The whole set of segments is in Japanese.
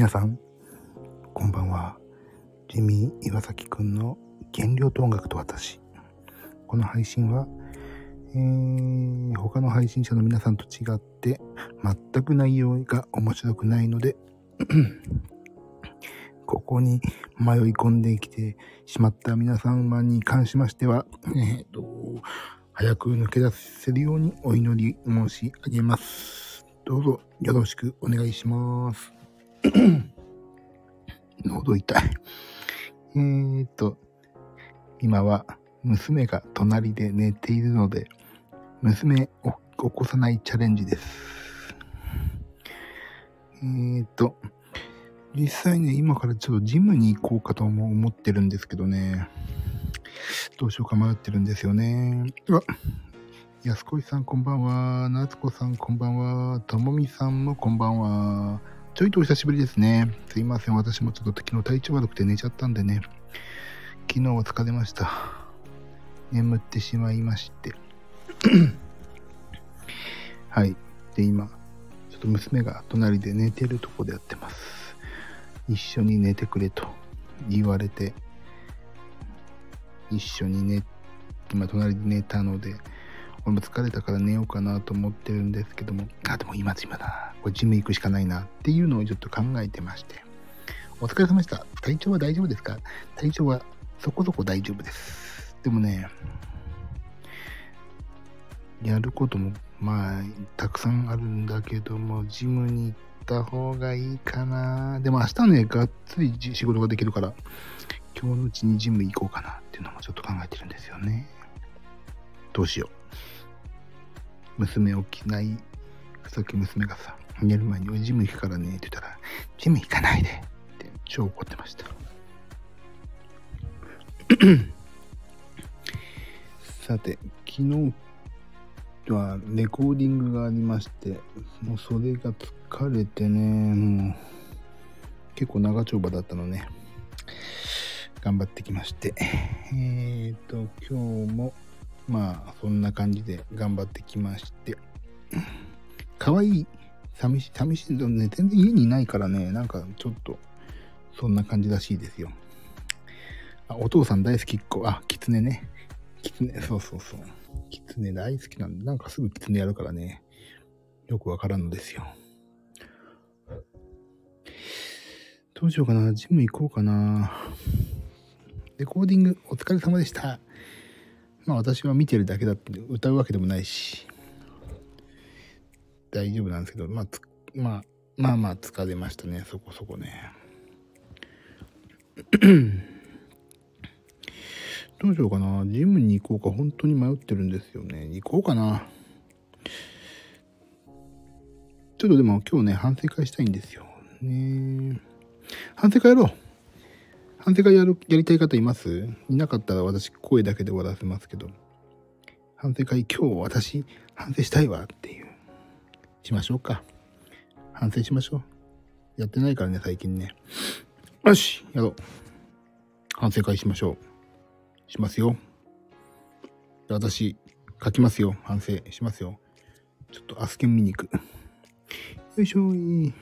皆さん、こんばんは。ジミー岩崎くんの原料と音楽と私。この配信は、えー、他の配信者の皆さんと違って、全く内容が面白くないので、ここに迷い込んできてしまった皆様に関しましては、えーと、早く抜け出せるようにお祈り申し上げます。どうぞよろしくお願いします。喉痛い。えーっと、今は娘が隣で寝ているので、娘を起こさないチャレンジです。えーっと、実際ね、今からちょっとジムに行こうかとも思ってるんですけどね、どうしようか迷ってるんですよね。うわ、安子さんこんばんは、夏子さんこんばんは、ともみさんもこんばんは。ちょいとお久しぶりですね。すいません。私もちょっと昨日体調悪くて寝ちゃったんでね。昨日は疲れました。眠ってしまいまして。はい。で、今、ちょっと娘が隣で寝てるとこでやってます。一緒に寝てくれと言われて、一緒に寝、今隣で寝たので、俺も疲れたから寝ようかなと思ってるんですけども、あ、でも今今だな。これジム行くしかないなっていうのをちょっと考えてまして。お疲れ様でした。体調は大丈夫ですか？体調はそこそこ大丈夫です。でもね、やることもまあたくさんあるんだけども、ジムに行った方がいいかな。でも明日ね、がっつり仕事ができるから、今日のうちにジム行こうかなっていうのもちょっと考えてるんですよね。どうしよう。娘起きない、さっき娘がさ、寝る前に、ジム行くからねって言ったら、ジム行かないでって超怒ってました。さて、昨日はレコーディングがありまして、もうそれが疲れてね、もう結構長丁場だったのね、頑張ってきまして、えーと、今日もまあそんな感じで頑張ってきまして、可愛い寂しい、寂しいのね、全然家にいないからね、なんかちょっとそんな感じらしいですよ。あお父さん大好きっ子、あ、キツネね。キツネ、そうそうそう。キツネ大好きなんで、なんかすぐキツネやるからね、よくわからんのですよ。どうしようかな、ジム行こうかな。レコーディングお疲れ様でした。まあ私は見てるだけだって歌うわけでもないし、大丈夫なんですけど、まあ、つまあ、まあまあ疲れましたね、そこそこね。どうしようかな。ジムに行こうか、本当に迷ってるんですよね。行こうかな。ちょっとでも今日ね、反省会したいんですよ。ね反省会やろう。反省会やる、やりたい方います？いなかったら私声だけで終わらせますけど。反省会今日私反省したいわっていう。しましょうか。反省しましょう。やってないからね、最近ね。よし、やろう。反省会しましょう。しますよ。私、書きますよ。反省しますよ。ちょっとアスケン見に行く。よいしょい。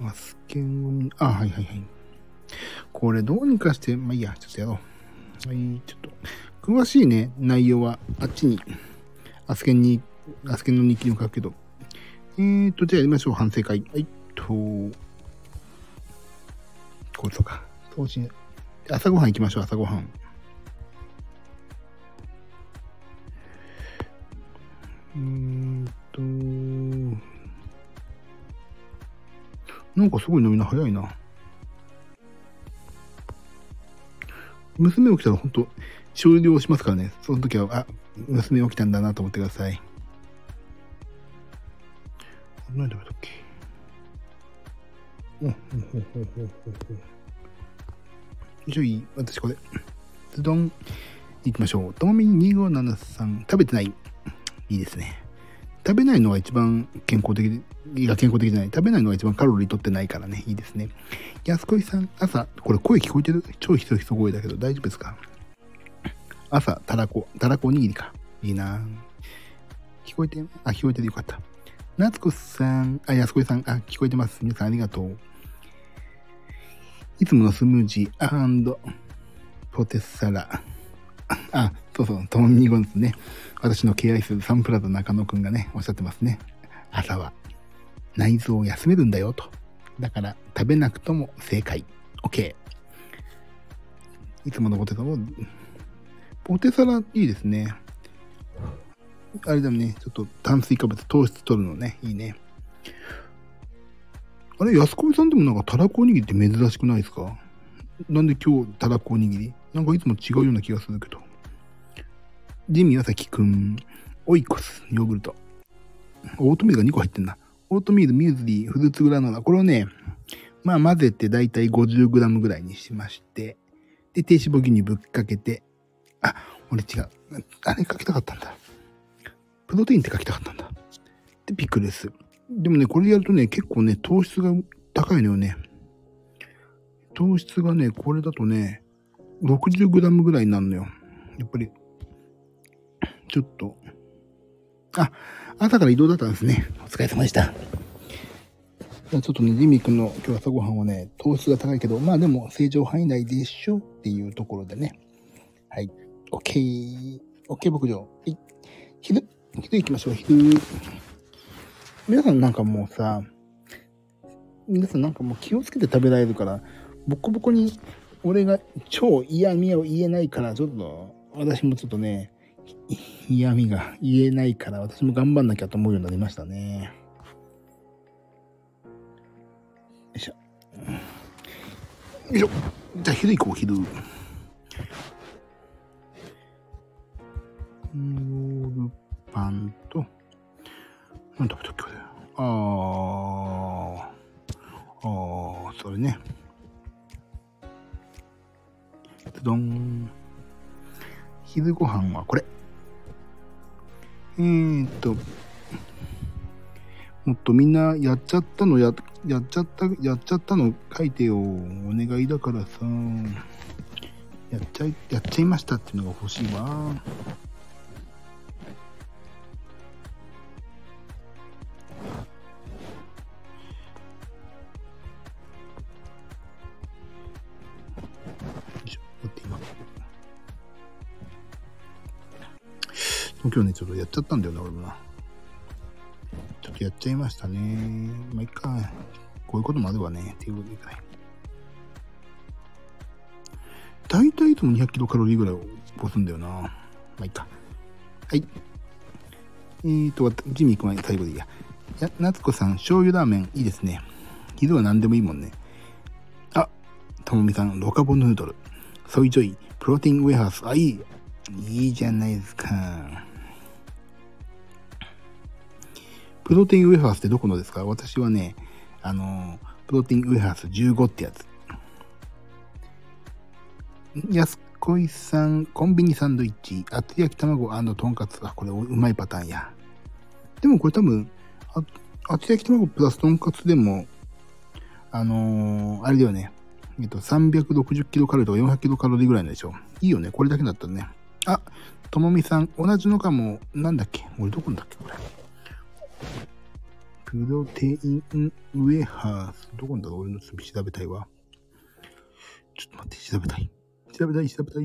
アスケンを見、あ、はいはいはい。これどうにかして、まあいいや、ちょっとやろう。はい、ちょっと。詳しいね、内容はあっちに、アスケンに、アスケンの日記を書くけど。えーと、じゃあやりましょう、反省会。はい、と、こうか。当時、朝ごはん行きましょう、朝ごはん。うーんと、なんかすごい飲みの早いな。娘起きたら本当終了しますからね。その時は、あ、娘起きたんだなと思ってください。何食べたっけ、うほうほうほうほうほう。じゃあいい私これ。ズドン。行きましょう。ともみ2573。食べてない。いいですね。食べないのが一番健康的で、いや、健康的じゃない。食べないのが一番カロリー取ってないからね。いいですね。安子さん、朝、これ声聞こえてる？超ひそひそ声だけど大丈夫ですか？朝、たらこ、たらこおにぎりか。いいな聞こえてあ、聞こえてるよかった。夏子さん、あ、安子さん、あ、聞こえてます。皆さんありがとう。いつものスムージーポテサラ。あ、そうそう、トモミーゴンですね。私の敬愛するサンプラザ中野くんがね、おっしゃってますね。朝は内臓を休めるんだよと。だから食べなくとも正解。OK。いつものポテサラを、ポテサラいいですね。あれだね、ちょっと炭水化物、糖質取るのね、いいね。あれ、安子さんでもなんかたらこおにぎりって珍しくないですか？なんで今日たらこおにぎり？なんかいつも違うような気がするけど。ジミーさきくん、オイコス、ヨーグルト。オートミールが2個入ってんな。オートミール、ミューズリー、フルーツグラノーラ。これをね、まあ混ぜてだいたい 50g ぐらいにしまして、で、低脂肪牛乳ぶっかけて、あ、俺違う。あれ書きたかったんだ。プロテインって書きたかったんだ。で、ピクルス。でもね、これやるとね、結構ね、糖質が高いのよね。糖質がね、これだとね、60g ぐらいになるのよ。やっぱり、ちょっと。あ、朝から移動だったんですね。お疲れ様でした。ちょっとね、ジミー君の今日朝ごはんはね、糖質が高いけど、まあでも正常範囲内でしょっていうところでね。はい。OK。OK 牧場。はい。昼、昼行きましょう。昼。皆さんなんかもうさ、皆さんなんかもう気をつけて食べられるから、ボコボコに俺が超嫌味を言えないから、ちょっと、私もちょっとね、嫌味が言えないから、私も頑張んなきゃと思うようになりましたね。よいしょ。よいしょ。じゃあ、昼行こう、昼。ロールパンと、何食べたっけあー、あー、それね。ズドン。昼ご飯はこれ。えー、っと、もっとみんなやっちゃったのや、やっちゃった、やっちゃったの書いてよ。お願いだからさ。やっちゃい、やっちゃいましたっていうのが欲しいわ。今日ね、ちょっとやっちゃったんだよな、俺もな。ちょっとやっちゃいましたね。まあ、いっか。こういうこともあるわね。っていうことでいかない。大体いつも200キロカロリーぐらいを押すんだよな。まあ、いっか。はい。えーと、ジミー君は最後でいいや。や、夏子さん、醤油ラーメンいいですね。昼は何でもいいもんね。あ、ともみさん、ロカボヌードル。ソイジョイ、プロテインウェハース。あ、いい。いいじゃないですか。プロテインウェハースってどこのですか？私はね、あの、プロテインウェハース15ってやつ。安子さん、コンビニサンドイッチ、厚焼き卵とんかつ。あ、これうまいパターンや。でもこれ多分、厚焼き卵プラスとんかつでも、あのー、あれだよね。えっと、360キロカロリーとか400キロカロリーぐらいのでしょ。いいよね。これだけだったらね。あ、ともみさん、同じのかも、なんだっけ？俺どこんだっけ？これ。プロテインウェハース。どこんだろう俺の調べたいわ。ちょっと待って、調べたい。調べたい、調べたい。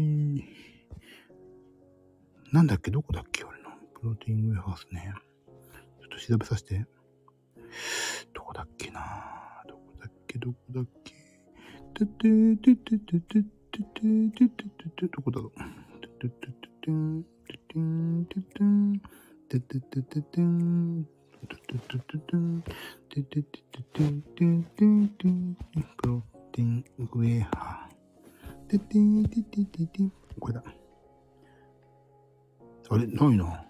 なんだっけどこだっけ俺の。プロテインウェハースね。ちょっと調べさせて。どこだっけなどこだっけどこだっけてててててててててててどこだろうててててんててんててんてててててんプロテインウェハー。ててててててこれだ。あれないな。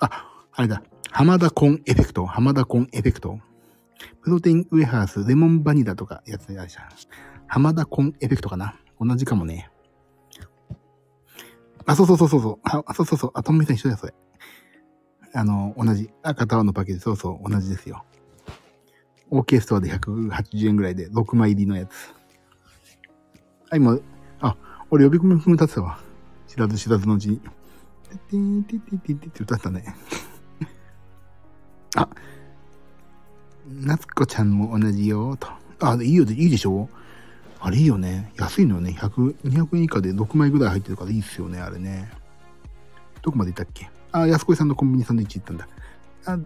あ、あれだ。浜田コンエフェクト。浜田コンエフェクト。プロテインウェハース、レモンバニラとかやつあるじゃん。浜田コンエフェクトかな同じかもね。あ、そうそうそうそう。あ、そうそうそう。あ、ともみさん一緒だよ、それ。あの、同じ。赤タワーのパッケージ、そうそう、同じですよ。OK ストアで180円ぐらいで、6枚入りのやつ。あ、今、あ、俺呼び込み踏み立てたわ。知らず知らずのうちに。てててててって歌ったね。あ、夏子ちゃんも同じよ、と。あ、いいよ、いいでしょあれいいよね。安いのよね。100、200円以下で6枚ぐらい入ってるからいいっすよね、あれね。どこまで行ったっけ？あ、安子さんのコンビニサンドイッチ行ったんだ。あ、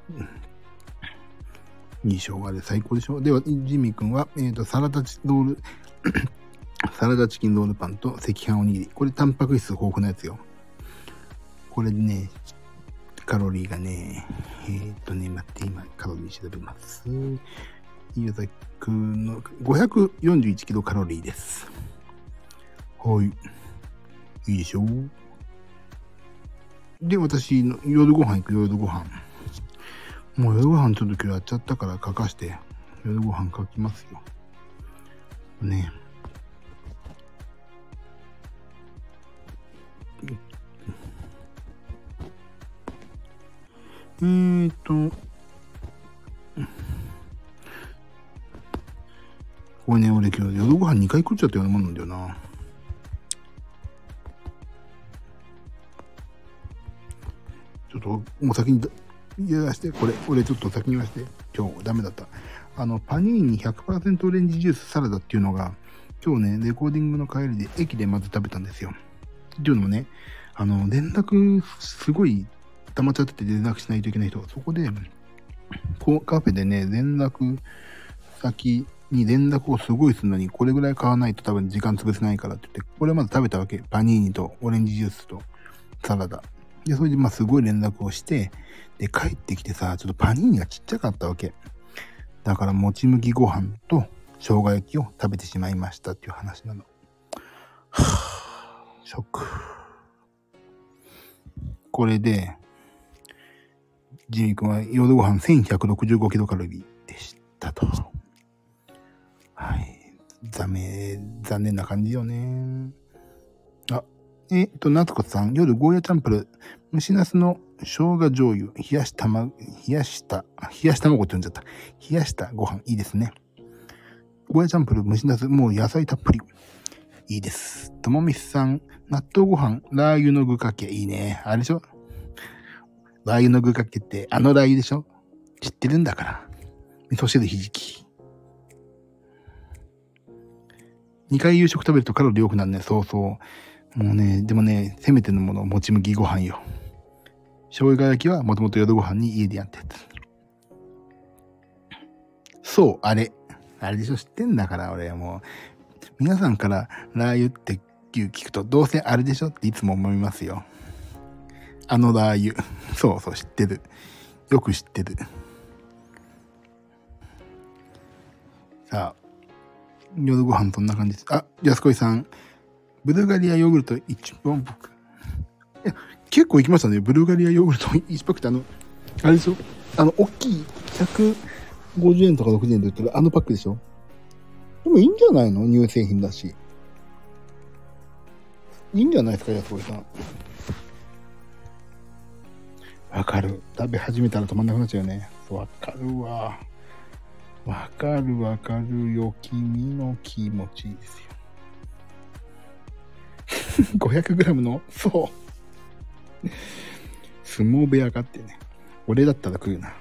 いいでしょあれ最高でしょ？では、ジミー君は、えっ、ー、と、サラダチロール サラダチキンロールパンと赤飯おにぎり。これタンパク質豊富なやつよ。これね、カロリーがね、えっ、ー、とね、待って、今、カロリー調べます。ゆうざくの541キロカロリーです。はい。いいでしょうで、私の夜ご飯行く夜ご飯。もう夜ご飯ちょっと今日やっちゃったから書かして、夜ご飯書きますよ。ね。ええーと、これね、俺今日夜ご飯2回食っちゃったようなもんなんだよな。ちょっと、もう先に言わして、これ、俺ちょっと先に言わして、今日ダメだった。あの、パニーニ100%オレンジジュースサラダっていうのが、今日ね、レコーディングの帰りで駅でまず食べたんですよ。っていうのもね、あの、連絡すごい溜まっちゃってて連絡しないといけない人が、そこで、こうカフェでね、連絡先に連絡をすごいするのに、これぐらい買わないと多分時間潰せないからって言って、これまず食べたわけ。パニーニとオレンジジュースとサラダ。で、それでまあすごい連絡をして、で、帰ってきてさ、ちょっとパニーニがちっちゃかったわけ。だから、もち麦ご飯と生姜焼きを食べてしまいましたっていう話なの。はぁ、ショック。これで、ジミー君は夜ご飯1165キロカロリーでしたと。はい。残念、残念な感じよね。あ、えっと、夏子さん、夜ゴーヤチャンプル、蒸しナスの生姜醤油、冷やしたま、冷やした、冷やした卵って呼んじゃった。冷やしたご飯、いいですね。ゴーヤチャンプル、蒸しナス、もう野菜たっぷり。いいです。ともみさん、納豆ご飯、ラー油の具かけ、いいね。あれでしょ？ラー油の具かけって、あのラー油でしょ？知ってるんだから。味噌汁ひじき。2回夕食食べるとカロリー多くなるね。そうそう。もうね、でもね、せめてのもの、もち麦ご飯よ。生姜焼きはもともと夜ご飯に家でやってた。そう、あれ。あれでしょ知ってんだから、俺はもう。皆さんからラー油って聞くと、どうせあれでしょっていつも思いますよ。あのラー油。そうそう、知ってる。よく知ってる。さあ、夜ご飯そんな感じ？です。あ、安子さん。ブルガリアヨーグルト一本僕。いや、結構行きましたね。ブルガリアヨーグルト1パックってあの、あれでしょ？あの、大きい150円とか60円で売ってるあのパックでしょ？でもいいんじゃないの？乳製品だし。いいんじゃないですか、安子さん。わかる。食べ始めたら止まんなくなっちゃうよね。わかるわ。わかるわかるよ。君の気持ちですよ。500g のそう。相撲部屋かってね。俺だったら食うな。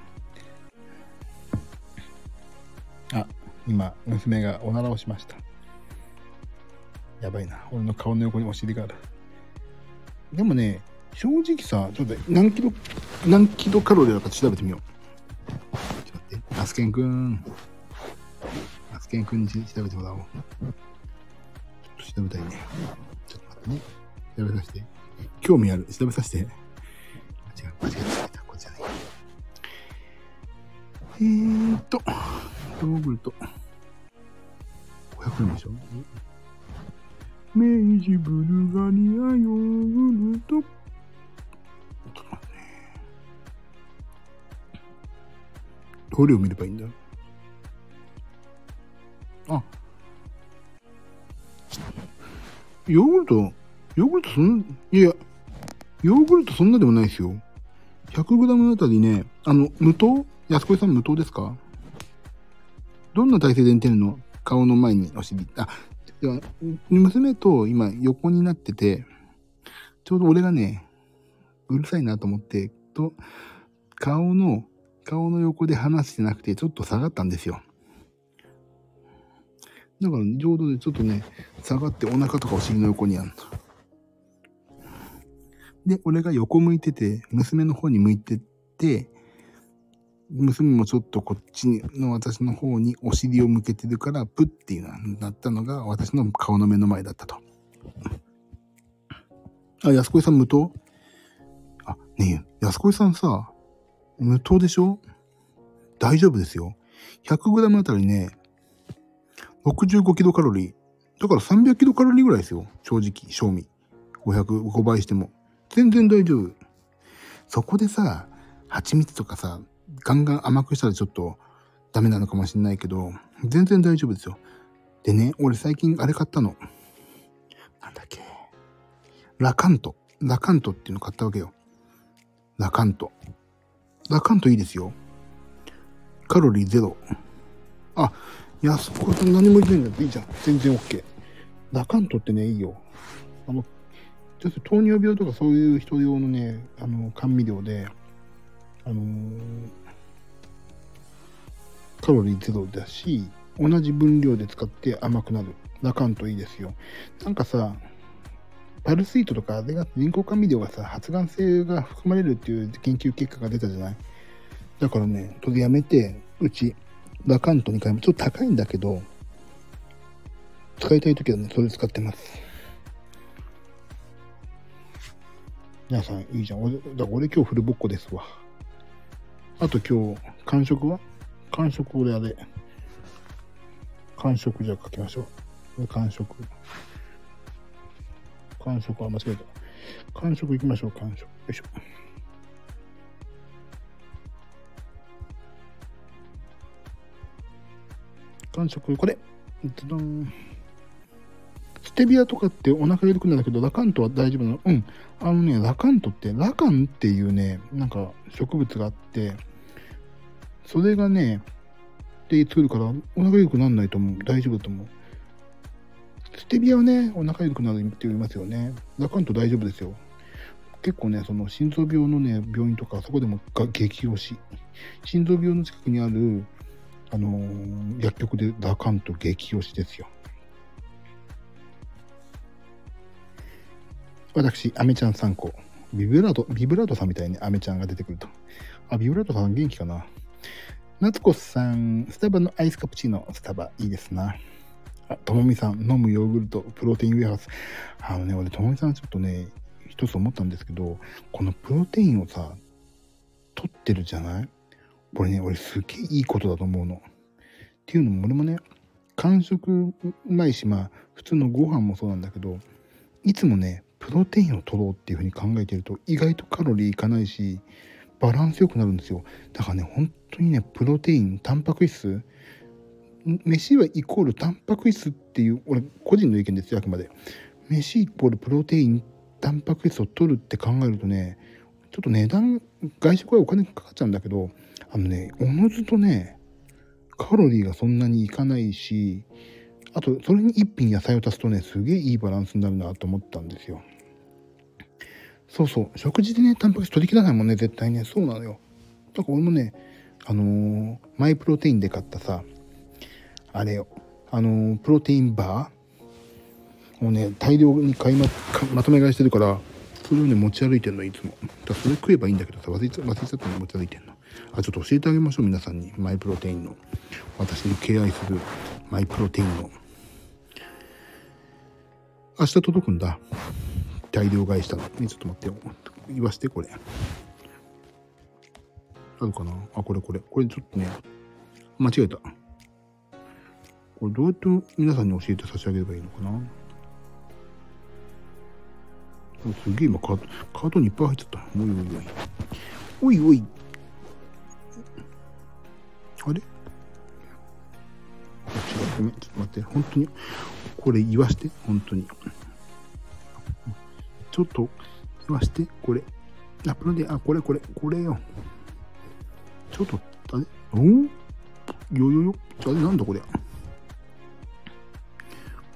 あ、今、娘がおならをしました。やばいな。俺の顔の横にお尻がある。でもね、正直さ、ちょっと何キロ、何キロカロリーだか調べてみよう。ちょっと待って。アスケンくん。アスケンくんに調べてもらおう。ちょっと調べたいね。ちょっと待ってね。調べさせて。興味ある？調べさせて。違う、間違えた。こっちじゃない。えーっと、ヨーグルト。500円でしょ？明治ブルガリアヨーグルト。どれを見ればいいんだあ。ヨーグルト、ヨーグルトそん、いや、ヨーグルトそんなでもないですよ。100g あたりね、あの、無糖？安子さん無糖ですか？どんな体勢で寝てるの？顔の前にお尻。あ、では、娘と今横になってて、ちょうど俺がね、うるさいなと思って、と、顔の、顔の横で話してなくて、ちょっと下がったんですよ。だから、ちょうどね、ちょっとね、下がってお腹とかお尻の横にあるの。で、俺が横向いてて、娘の方に向いてって、娘もちょっとこっちの私の方にお尻を向けてるから、プッっていうのになったのが私の顔の目の前だったと。あ、安子さん無糖あ、ねえ、安子さんさ、無糖でしょ？大丈夫ですよ。100g あたりね、65キロカロリー。だから300キロカロリーぐらいですよ。正直、賞味。500、5倍しても。全然大丈夫。そこでさ、蜂蜜とかさ、ガンガン甘くしたらちょっとダメなのかもしれないけど、全然大丈夫ですよ。でね、俺最近あれ買ったの。なんだっけ。ラカント。ラカントっていうの買ったわけよ。ラカント。ラカントいいですよ。カロリーゼロ。あ、安子さん何も言ってないんだっていいじゃん。全然 OK。ラカントってね、いいよ。あの、ちょっと糖尿病とかそういう人用のね、あの、甘味料で、あのーカロリーゼロだし、同じ分量で使って甘くなる。ラカントいいですよ。なんかさ、パルスイートとか、あれが人工甘味料がさ、発がん性が含まれるっていう研究結果が出たじゃない？だからね、それやめて、うち、ラカントに変え。ちょっと高いんだけど、使いたいときはね、それ使ってます。皆さん、いいじゃん。俺、だから俺今日フルボッコですわ。あと今日、完食は？完食俺あれ。完食じゃあ書きましょう。これ完食。完食は間違えた。完食行きましょう、完食。よいしょ。完食、これ。ドドンステビアとかってお腹緩くなるけど、ラカントは大丈夫なの？うん。あのね、ラカントって、ラカンっていうね、なんか植物があって、それがね、で作るから、お腹緩くならないと思う。大丈夫だと思う。ステビアはね、お腹緩くなるって言いますよね。ラカント大丈夫ですよ。結構ね、その心臓病のね、病院とか、そこでもが激推し。心臓病の近くにある、あのー薬局でラカント激推しですよ。私、アメちゃん3個。ビブラート、ビブラートさんみたいにアメちゃんが出てくると。あ、ビブラートさん元気かな。夏子さん、スタバのアイスカプチーノ、スタバいいですな。あ、ともみさん、飲むヨーグルト、プロテインウェハウス。あのね、俺、ともみさんちょっとね、一つ思ったんですけど、このプロテインをさ、取ってるじゃない？これね、俺すげえいいことだと思うの。っていうのも、俺もね、間食うまいし、まあ、普通のご飯もそうなんだけど、いつもね、プロテインを取ろうっていうふうに考えてると、意外とカロリーいかないし、バランスよくなるんですよ。だからね、本当にね、プロテイン、タンパク質、飯はイコールタンパク質っていう、俺、個人の意見ですよ、あくまで。飯イコールプロテイン、タンパク質を取るって考えるとね、ちょっと値段、外食はお金かかっちゃうんだけど、あのね、おのずとね、カロリーがそんなにいかないし、あと、それに一品野菜を足すとね、すげえいいバランスになるなと思ったんですよ。そうそう、食事でね、タンパク質取り切らないもんね、絶対ね。そうなのよ。だから俺もね、あのーマイプロテインで買ったさ、あれよ、あのプロテインバーをね、大量に買いま、まとめ買いしてるから、それをね、持ち歩いてんの、いつも。だからそれ食えばいいんだけどさ、忘れちゃ忘れちゃったの持ち歩いてんの。あ、ちょっと教えてあげましょう、皆さんに。マイプロテインの。私の敬愛するマイプロテインの。明日届くんだ。大量買いしたの。ね、ちょっと待ってよ。言わして、これ。あるかな？あ、これこれ。これちょっとね、間違えた。これどうやって皆さんに教えて差し上げればいいのかな？すげえ今カート、カートにいっぱい入っちゃった。おいおいおい。おいおい。あれ？あ違う。ごめん。ちょっと待って。本当に？これ言わして。本当に。ちょっと言わして。これ。あ、プロで、あ、これこれ。これよ。ちょっと、あれ？お？んよよよ。あれなんだこれ？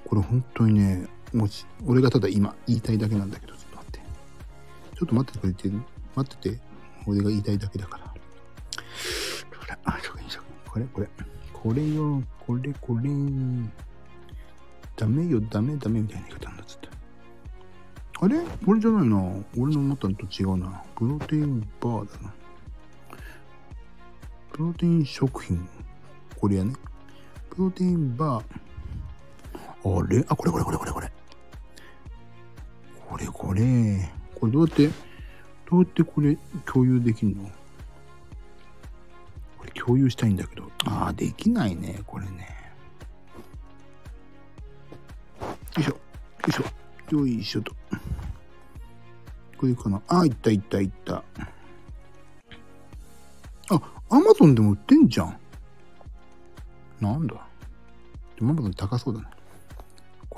これ本当にね、もし、俺がただ今言いたいだけなんだけど、ちょっと待って。ちょっと待っててくれて、待ってて。俺が言いたいだけだから。これ、あ、食品食品。これ、これ。これよ、これ、これ。ダメよ、ダメ、ダメみたいな言い方になっちゃった。あれ？これじゃないな。俺の思ったのと違うな。プロテインバーだな。プロテイン食品。これやね。プロテインバー。あれ？あ、これこれこれこれこれ。これこれ。これどうやって、どうやってこれ共有できんの？これ共有したいんだけど。ああ、できないね、これね。よいしょ。よいしょ。よいしょと。これかな。あ、いったいったいった。あ、アマゾンでも売ってんじゃん。なんだ。アマゾン高そうだね。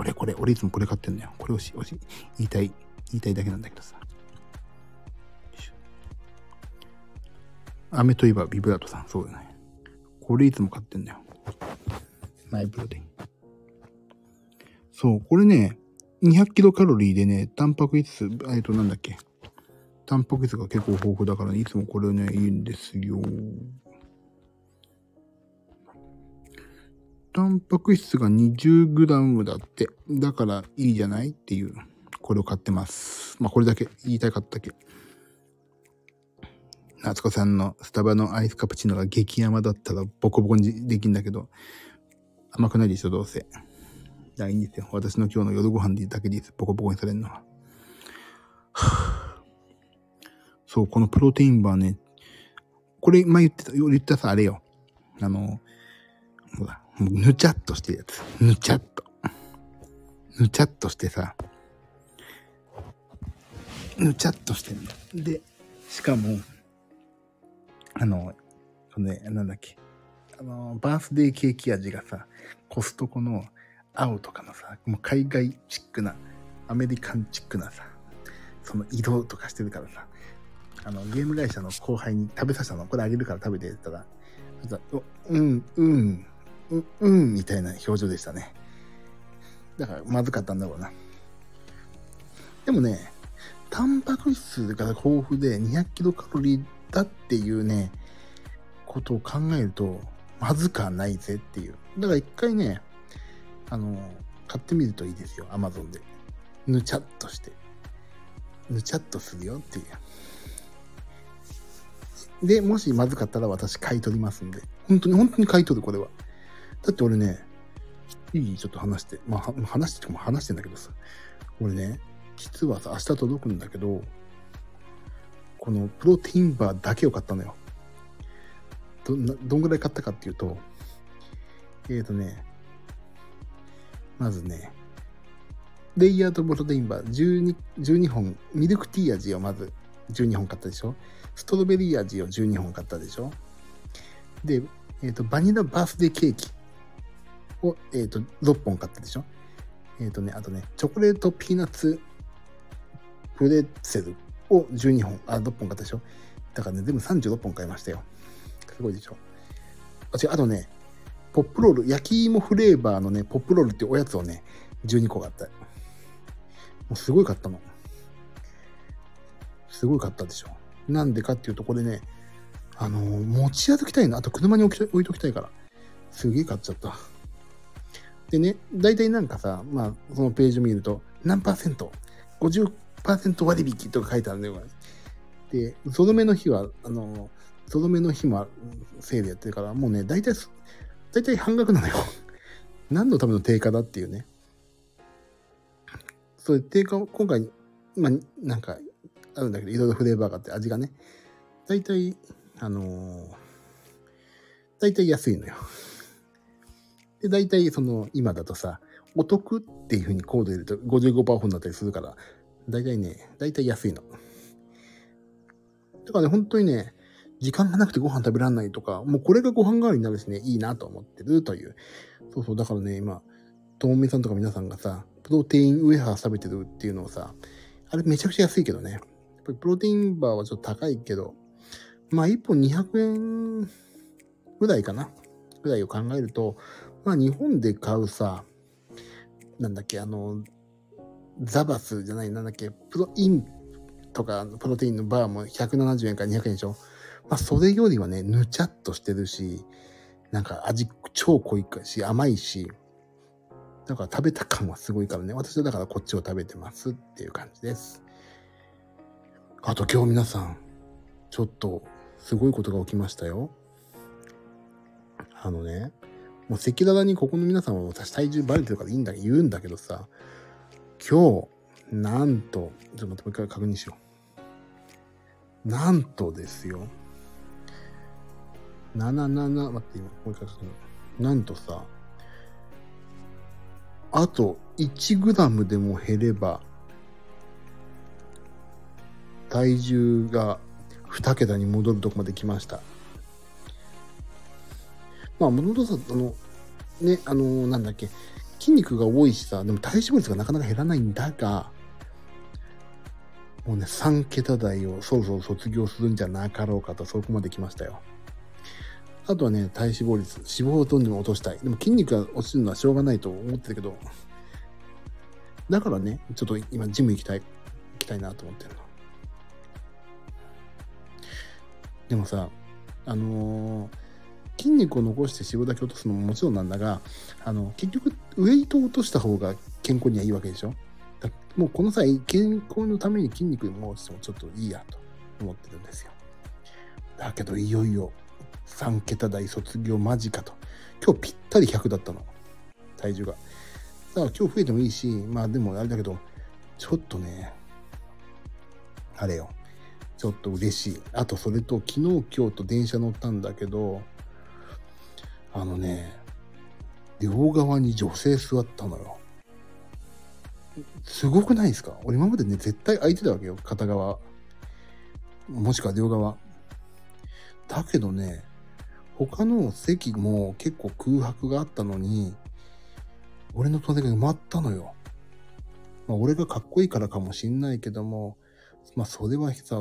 これこれ、俺いつもこれ買ってんだよ。これをし、し、言いたい、言いたいだけなんだけどさ。飴といえばビブラートさん、そうだね。これいつも買ってんだよ。マイプロテイン。そう、これね、200キロカロリーでね、タンパク質、えっと、なんだっけ。タンパク質が結構豊富だから、ね、いつもこれね、いいんですよ。タンパク質が 20g だって。だからいいじゃないっていう。これを買ってます。まあ、これだけ言いたかったっけ。夏子さんのスタバのアイスカプチーノが激甘だったらボコボコにできんだけど、甘くないでしょ、どうせ。い、いいんですよ。私の今日の夜ご飯でだけでいいです。ボコボコにされるのは。そう、このプロテインバーね、これ、前言ってた、言ったさ、あれよ。あの、ほら、ぬちゃっとしてるやつ。ぬちゃっと。ぬちゃっとしてさ、ぬちゃっとしてんの。で、しかも、あの、そのね、なんだっけ。あの、バースデーケーキ味がさ、コストコの青とかのさ、もう海外チックな、アメリカンチックなさ、その移動とかしてるからさ、あの、ゲーム会社の後輩に食べさせたの、これあげるから食べてって言ったら、うん、うん、うん、うんみたいな表情でしたね。だから、まずかったんだろうな。でもね、タンパク質が豊富で200キロカロリーだっていうね、ことを考えると、まずかないぜっていう。だから一回ね、あの、買ってみるといいですよ、アマゾンで。ぬちゃっとして。ぬちゃっとするよっていう。で、もしまずかったら私買い取りますんで。本当に、本当に買い取る、これは。だって俺ね、いいちょっと話して。まあ、話しても話してんだけどさ。俺ね、実はさ、明日届くんだけど、このプロテインバーだけを買ったのよ。ど、どんぐらい買ったかっていうと、えーとね、まずね、レイヤードプロテインバー12、12本、ミルクティー味をまず12本買ったでしょストロベリー味を12本買ったでしょで、えっ、ー、と、バニラバースデーケーキを、えっ、ー、と、6本買ったでしょ？えっ、ー、とね、あとね、チョコレートピーナッツプレッツェルを12本、あ、6本買ったでしょ？だからね、全部36本買いましたよ。すごいでしょ？あ、違う、あとね、ポップロール、焼き芋フレーバーのね、ポップロールっておやつをね、12個買った。もうすごい買ったの。すごい買ったでしょ？なんでかっていうと、これね、あのー、持ち歩きたいの。あと車に置き置いときたいから。すげえ買っちゃった。でね、大体なんかさ、まあ、そのページを見ると、何パーセント ?50% 割引とか書いてあるんだよ。で、ゾロ目の日は、あの、ゾロ目の日もセールやってるから、もうね、大体、大体半額なのよ。何のための定価だっていうね。それ定価を今回、まあ、なんか、あるんだけど、いろいろフレーバーがあって味がね、大体、あのー、大体安いのよ。で、大体その、今だとさ、お得っていう風にコード入れると55%オフになったりするから、大体ね、大体安いの。だからね、本当にね、時間がなくてご飯食べらんないとか、もうこれがご飯代わりになるしね、いいなと思ってるという。そうそう、だからね、今、ともみさんとか皆さんがさ、プロテインウェハー食べてるっていうのをさ、あれめちゃくちゃ安いけどね。やっぱりプロテインバーはちょっと高いけど、まあ1本200円ぐらいかなぐらいを考えると、まあ日本で買うさ、なんだっけ、あの、ザバスじゃない、なんだっけ、プロイン、とか、プロテインのバーも170円から200円でしょまあ、それよりはね、ぬちゃっとしてるし、なんか味超濃いし、甘いし、だから食べた感はすごいからね。私はだからこっちを食べてますっていう感じです。あと今日皆さん、ちょっとすごいことが起きましたよ。あのね、もう赤裸々にここの皆さんは私体重バレてるからいいんだ言うんだけどさ、今日、なんと、ちょっと待って、もう一回確認しよう。なんとですよ。77、待って、今、もう一回確認。なんとさ、あと1グラムでも減れば、体重が2桁に戻るとこまで来ました。まあ、もともとさ、あの、ね、あの、なんだっけ、筋肉が多いしさ、でも体脂肪率がなかなか減らないんだが、もうね、3桁台をそろそろ卒業するんじゃなかろうかと、そこまで来ましたよ。あとはね、体脂肪率、脂肪をどんどん落としたい。でも筋肉が落ちるのはしょうがないと思ってるけど、だからね、ちょっと今ジム行きたい、行きたいなと思ってるの。でもさ、あのー、筋肉を残して脂肪だけ落とすのももちろんなんだが、あの、結局、ウェイトを落とした方が健康にはいいわけでしょ？もうこの際、健康のために筋肉も落ちてもちょっといいやと思ってるんですよ。だけど、いよいよ3桁台卒業間近と。今日ぴったり100だったの。体重が。だから今日増えてもいいし、まあでもあれだけど、ちょっとね、あれよ。ちょっと嬉しい。あとそれと昨日今日と電車乗ったんだけど、あのね、両側に女性座ったのよ。すごくないですか？俺今までね、絶対空いてたわけよ。片側。もしくは両側。だけどね、他の席も結構空白があったのに、俺の隣が埋まったのよ。まあ、俺がかっこいいからかもしんないけども、まあ、それはさ、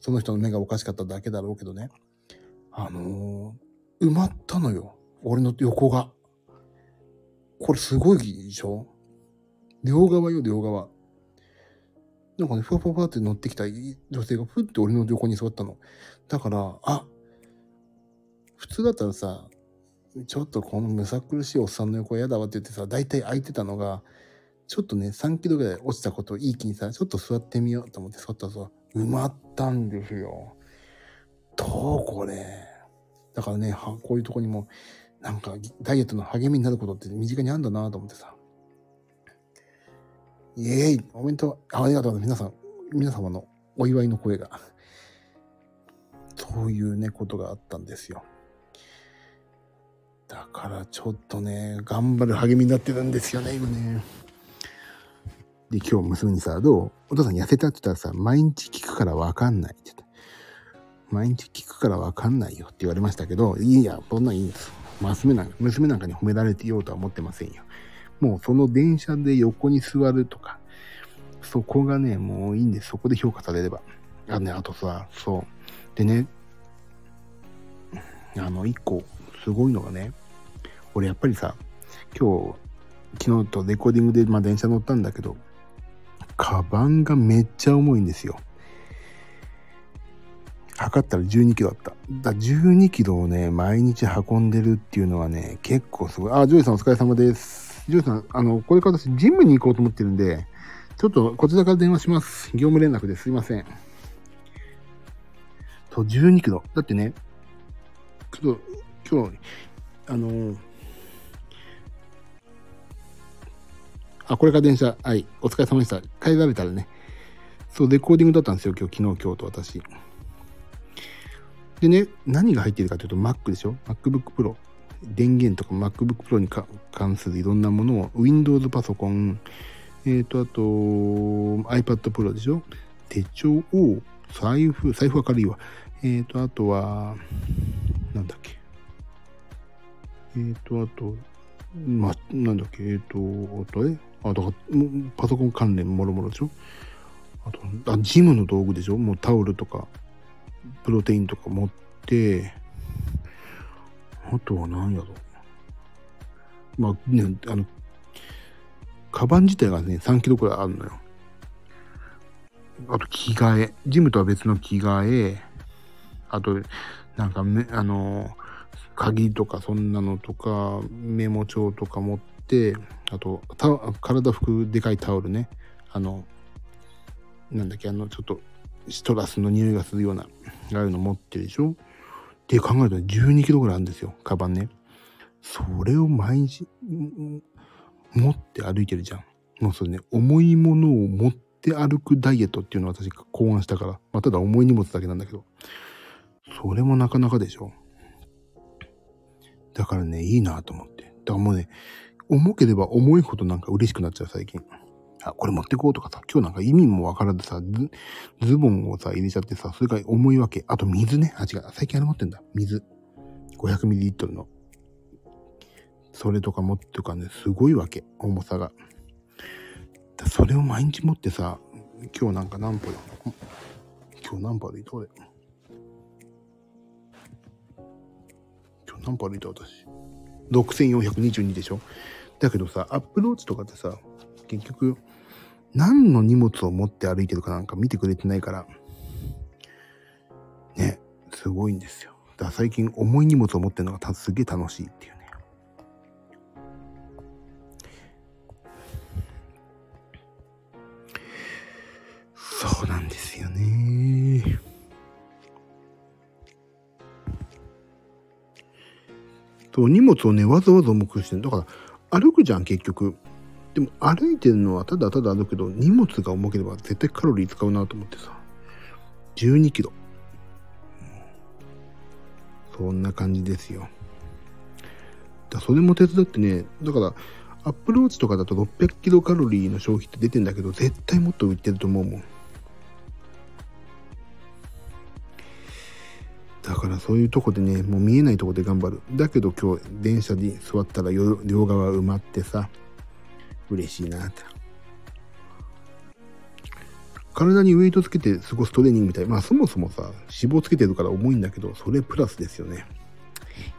その人の目がおかしかっただけだろうけどね。あのー、埋まったのよ。俺の横が。これすごいでしょ？両側よ、両側。なんかね、ふわふわふわって乗ってきた女性がふって俺の横に座ったの。だから、あ、普通だったらさ、ちょっとこのむさ苦しいおっさんの横嫌だわって言ってさ、大体空いてたのが、ちょっとね、3キロぐらい落ちたことをいい気にさ、ちょっと座ってみようと思って座ったらさ、埋まったんですよ。どうこれ？だからね、こういうとこにも、なんか、ダイエットの励みになることって身近にあるんだなと思ってさ。イエーイおめでとうありがとうございます。皆さん、皆様のお祝いの声が。そういうね、ことがあったんですよ。だからちょっとね、頑張る励みになってるんですよね、今ね。で、今日娘にさ、どう？お父さん痩せたって言ったらさ、毎日聞くからわかんないって言って。毎日聞くからわかんないよって言われましたけど、いや、そんなんいいんです。娘なんか、娘なんかに褒められてようとは思ってませんよ。もうその電車で横に座るとか、そこがね、もういいんです。そこで評価されれば。あね、あとさ、そう。でね、あの、一個、すごいのがね、俺やっぱりさ、今日、昨日とレコーディングで、まあ、電車乗ったんだけど、カバンがめっちゃ重いんですよ。測ったら12キロだった。だ12キロをね、毎日運んでるっていうのはね、結構すごい。あ、ジョイさんお疲れ様です。ジョイさん、あの、これから私ジムに行こうと思ってるんで、ちょっとこちらから電話します。業務連絡ですいません。と、12キロ。だってね、今日、今日、あのあ、これから電車。はい。お疲れ様でした。帰られたらね。そう、レコーディングだったんですよ。今日、昨日、今日と私。でね、何が入ってるかというと Mac でしょ ?MacBook Pro。電源とか MacBook Pro に関するいろんなものを Windows パソコン、えっ、ー、と、あと iPad Pro でしょ？手帳を、財布、財布は軽いわ。えっ、ー、と、あとは、なんだっけ？えっ、ー、と、あと、ま、なんだっけ、えっ、と、あとえあ、だから、パソコン関連もろもろでしょ？あと、あ、ジムの道具でしょ？もうタオルとか、プロテインとか持って、あとは何やろまあね、あの、カバン自体がね、3キロくらいあるのよ。あと着替え。ジムとは別の着替え。あと、なんかめ、あの、鍵とかそんなのとか、メモ帳とか持って、あと、体服でかいタオルね。あの、なんだっけ、あの、ちょっと、シトラスの匂いがするような、ああいうの持ってるでしょ？って考えると12キロぐらいあるんですよ、カバンね。それを毎日、持って歩いてるじゃん。もうそれね、重いものを持って歩くダイエットっていうのを私考案したから、まあ、ただ重い荷物だけなんだけど、それもなかなかでしょ。だからね、いいなと思って。だからもうね、重ければ重いほどなんか嬉しくなっちゃう最近。あ、これ持ってこうとかさ、今日なんか意味もわからずさ、ズズボンをさ、入れちゃってさ、それが重いわけ。あと水ね。あ、違う。最近あれ持ってんだ。水。500ml の。それとか持ってるかね、すごいわけ。重さが。それを毎日持ってさ、今日なんか何歩だ今日何歩歩いた俺。今日何歩歩いた私。6422でしょだけどさ、アップローチとかってさ、結局、何の荷物を持って歩いてるかなんか見てくれてないから、ね、すごいんですよ。だから最近重い荷物を持ってるのがすげえ楽しいっていうね。そうなんですよね。そう、荷物をね、わざわざ重くしてる。だから、歩くじゃん、結局。でも歩いてるのはただただ歩くけど荷物が重ければ絶対カロリー使うなと思ってさ。12キロ。そんな感じですよ。だそれも手伝ってね。だからアップローチとかだと600キロカロリーの消費って出てんだけど絶対もっと浮いてると思うもん。だからそういうとこでねもう見えないとこで頑張る。だけど今日電車に座ったら両側埋まってさ。嬉しいなって。体にウェイトつけて過ごすトレーニングみたい。まあそもそもさ、脂肪つけてるから重いんだけど、それプラスですよね。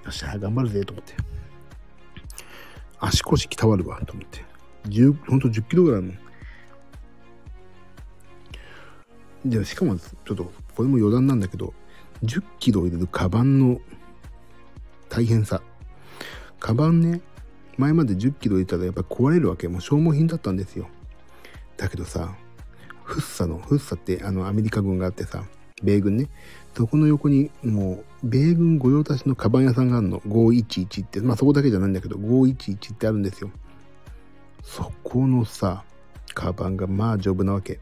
よっしゃ、頑張るぜと思って。足腰鍛わるわと思って。10、ほんと10キロぐらいも。で、しかも、ちょっと、これも余談なんだけど、10キロ入れるカバンの大変さ。カバンね、前まで10キロいたらやっぱ壊れるわけ。もう消耗品だったんですよ。だけどさフッサのフッサってあのアメリカ軍があってさ米軍ね。そこの横にもう米軍御用達のカバン屋さんがあるの。511って。まあそこだけじゃないんだけど511ってあるんですよ。そこのさカバンがまあ丈夫なわけ。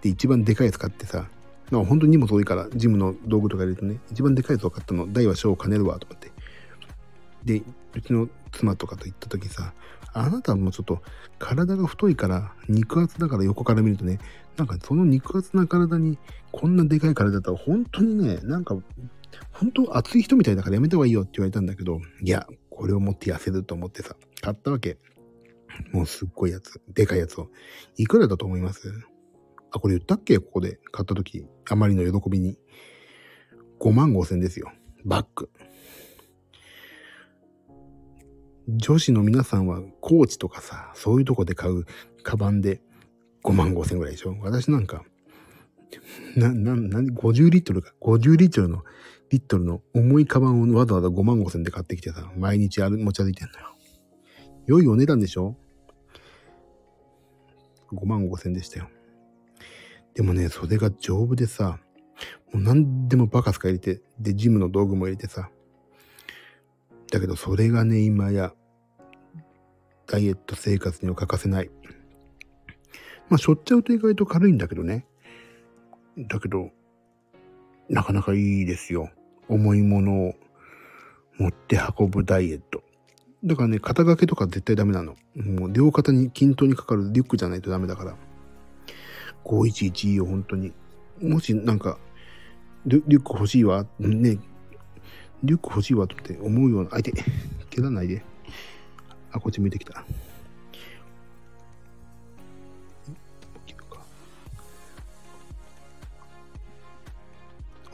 で一番でかいやつ買ってさまあ本当に荷物多いからジムの道具とか入れるとね一番でかいやつを買ったの。大は小を兼ねるわと思って。でうちの妻とかと行った時さ、あなたもちょっと体が太いから肉厚だから横から見るとね、なんかその肉厚な体にこんなでかい体だったら本当にね、なんか本当熱い人みたいだからやめた方がいいよって言われたんだけど、いや、これを持って痩せると思ってさ、買ったわけ。もうすっごいやつ、でかいやつを。いくらだと思います？あ、これ言ったっけ？ここで買った時。あまりの喜びに。5万5千ですよ。バッグ。女子の皆さんはコーチとかさ、そういうとこで買うカバンで5万5千ぐらいでしょ？私なんか、な、な、な、50リットルか？50リットルの、リットルの重いカバンをわざわざ5万5千で買ってきてさ、毎日歩持ち歩いてんのよ。良いお値段でしょ ?5 万5千でしたよ。でもね、それが丈夫でさ、もう何でもバカスカ入れて、で、ジムの道具も入れてさ、だけどそれがね、今や、ダイエット生活には欠かせない。まあ、しょっちゃうと意外と軽いんだけどね。だけど、なかなかいいですよ。重いものを持って運ぶダイエット。だからね、肩掛けとか絶対ダメなの。もう両肩に均等にかかるリュックじゃないとダメだから。511いいよ、本当に。もしなんか、リュック欲しいわ。ね、リュック欲しいわって思うような、相手、蹴らないで。あ、こっち見てきた。起きるか。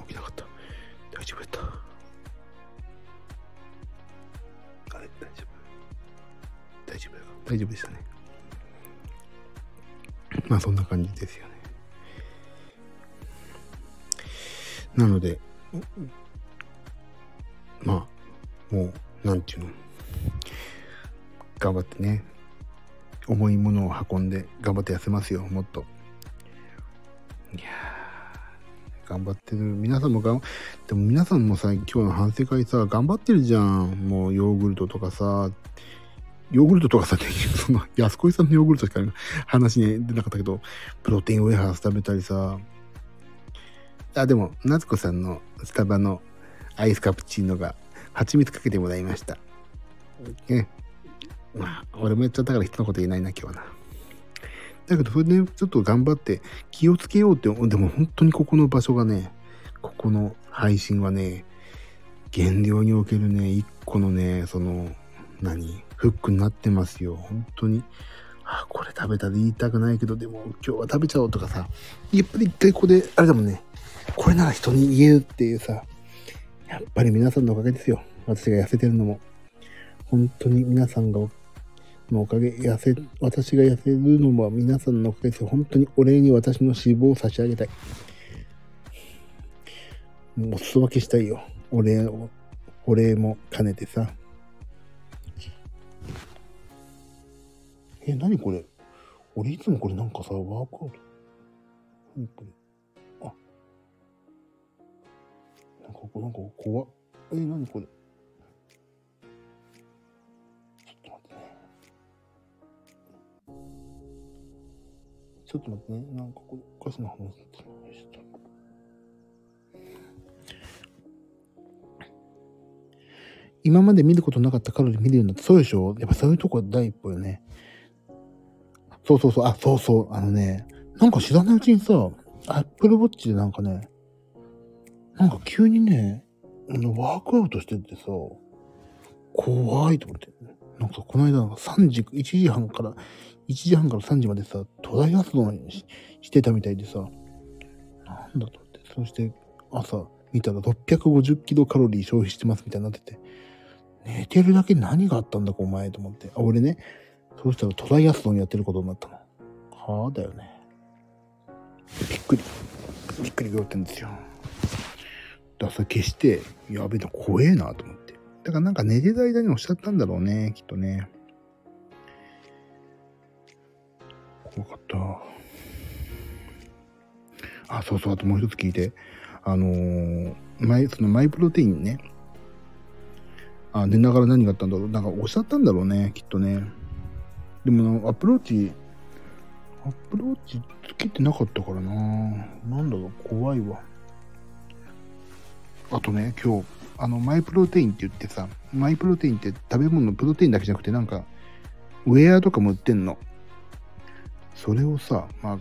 起きなかった。大丈夫やった。あれ、大丈夫。大丈夫や大丈夫でしたね。まあそんな感じですよね。なので、まあ、もう、なんていうの？頑張ってね。重いものを運んで頑張って痩せますよ、もっと。いや頑張ってる。皆さんもが、でも皆さんもさ、今日の反省会さ、頑張ってるじゃん。もうヨーグルトとかさ、ヨーグルトとかさ、その、安子さんのヨーグルトしか話に出なかったけど、プロテインウェハース食べたりさ、あ、でも、夏子さんのスタバのアイスカプチーノが蜂蜜かけてもらいました。ね。まあ、俺もやっちゃったから人のこと言えないな、今日はな。だけど、それで、ね、ちょっと頑張って気をつけようって、でも本当にここの場所がね、ここの配信はね、減量におけるね、一個のね、その、何フックになってますよ。本当に。あ、これ食べたら言いたくないけど、でも今日は食べちゃおうとかさ。やっぱり一回ここで、あれだもんね。これなら人に言えるっていうさ。やっぱり皆さんのおかげですよ。私が痩せてるのも。本当に皆さんがのおかげ、痩せ、私が痩せるのは皆さんのおかげですよ。本当にお礼に私の脂肪を差し上げたい。もうす分けしたいよ。お礼を、お礼も兼ねてさ。え、何これ？俺いつもこれなんかさ、ワークアウト。何これ？なんかこれなんか怖っ。え、何これ？ちょっと待ってね。なんかこれ、おかしな話だった今まで見ることなかったカロリー見るようになって、そうでしょ？やっぱそういうとこ第一歩よね。そうそうそう、あ、そうそう、あのね、なんか知らないうちにさ、アップルウォッチでなんかね、なんか急にね、ワークアウトしててさ、怖いと思って。なんかこの間、3時、1時半から、1時半から3時までさ、トライアスロンしてたみたいでさ、なんだと思って、そして朝見たら650キロカロリー消費してますみたいになってて、寝てるだけ何があったんだかお前と思って。あ、俺ね、そうしたらトライアスロンやってることになったの。はあだよね。びっくり。びっくり仰ってんですよ。だそれ消して、やべえな、怖えなと思って。だからなんか寝てる間におっしゃったんだろうね、きっとね。怖かった。あ、そうそう、あともう一つ聞いて。あのー、マイ、そのマイプロテインね。あ、寝ながら何があったんだろう。なんかおっしゃったんだろうね、きっとね。でもアプローチ、アプローチつけてなかったからななんだろう、怖いわ。あとね、今日、あの、マイプロテインって言ってさ、マイプロテインって食べ物のプロテインだけじゃなくて、なんか、ウェアとかも売ってんの。それをさ、まあ、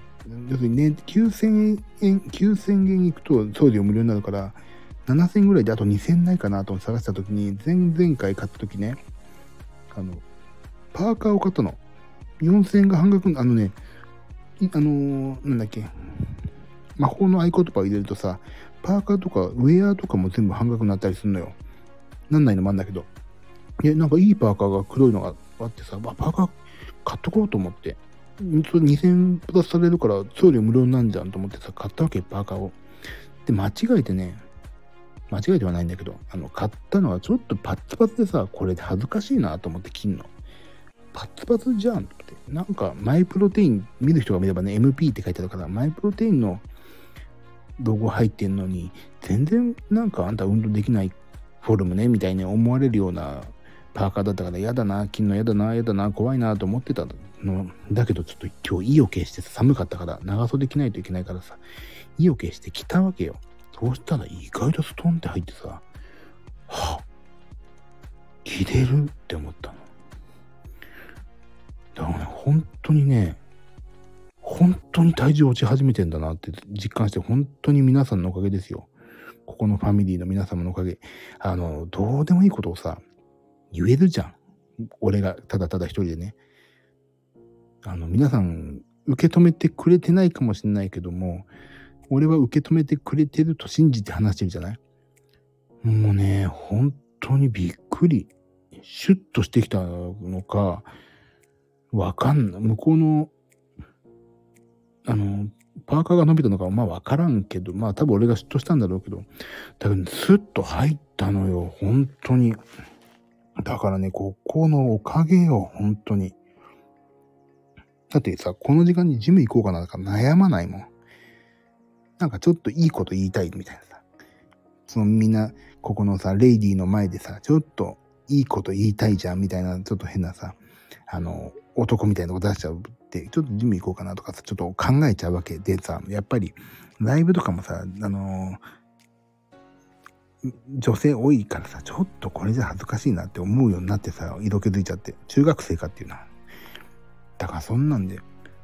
要するにね、9000円、9000円いくと送料無料になるから、7000円ぐらいであと2000円ないかなと探した時に、前々回買った時ね、あの、パーカーを買ったの。4000円が半額、あのね、あのー、なんだっけ、魔法の合言葉を入れるとさ、パーカーとかウェアとかも全部半額になったりするのよ。なんないのもあんだけど。え、なんかいいパーカーが黒いのがあってさ、パーカー買っとこうと思って。2000プラスされるから送料無料なんじゃんと思ってさ、買ったわけ、パーカーを。で、間違えてね、間違えてはないんだけど、あの、買ったのはちょっとパッツパツでさ、これ恥ずかしいなと思って切んの。パツパツじゃんって。なんか、マイプロテイン、見る人が見ればね、MP って書いてあるから、マイプロテインのロゴ入ってんのに、全然なんかあんた運動できないフォルムね、みたいに思われるようなパーカーだったから、嫌だな、着んの嫌だな、嫌だな、怖いなと思ってたの。だけどちょっと今日意を決して寒かったから、長袖着ないといけないからさ、意を決して着たわけよ。そうしたら意外とストンって入ってさ、はっ、着れるって思ったの。だからね、本当にね、本当に体重落ち始めてんだなって実感して、本当に皆さんのおかげですよ。ここのファミリーの皆様のおかげ。あの、どうでもいいことをさ、言えるじゃん。俺がただただ一人でね。あの、皆さん、受け止めてくれてないかもしれないけども、俺は受け止めてくれてると信じて話してるじゃない？もうね、本当にびっくり。シュッとしてきたのか、わかんない。向こうの、あの、パーカーが伸びたのかまあわからんけど、まあ多分俺が嫉妬したんだろうけど、だけど、スッと入ったのよ、本当に。だからね、ここのおかげよ、本当に。だってさ、この時間にジム行こうかなとか悩まないもん。なんかちょっといいこと言いたいみたいなさ。そのみんな、ここのさ、レイディーの前でさ、ちょっといいこと言いたいじゃんみたいな、ちょっと変なさ、あの、男みたいなこと出しちゃう、ちょっとジム行こうかなとかさ、ちょっと考えちゃうわけでさ、やっぱり、ライブとかもさ、あの女性多いからさ、ちょっとこれじゃ恥ずかしいなって思うようになってさ、色気づいちゃって、中学生かっていうのは。だからそんなんで、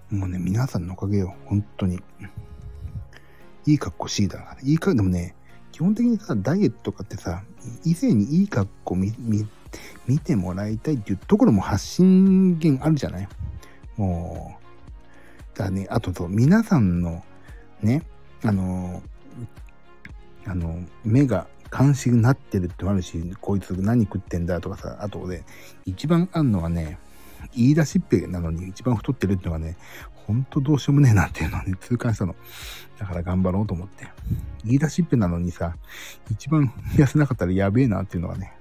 もうね、皆さんのおかげよ、本当に。いい格好しいだから。いいか、でもね、基本的にさ、ダイエットとかってさ、以前にいい格好見、見、見てもらいたいっていうところも発信源あるじゃないもう、だね、あとと、皆さんの、ね、あの、あの、目が監視になってるってもあるし、こいつ何食ってんだとかさ、あとで、一番あんのはね、言い出しっぺなのに一番太ってるってのがね、ほんとどうしようもねえなっていうのをね、痛感したの。だから頑張ろうと思って。言い出しっぺなのにさ、一番痩せなかったらやべえなっていうのがね、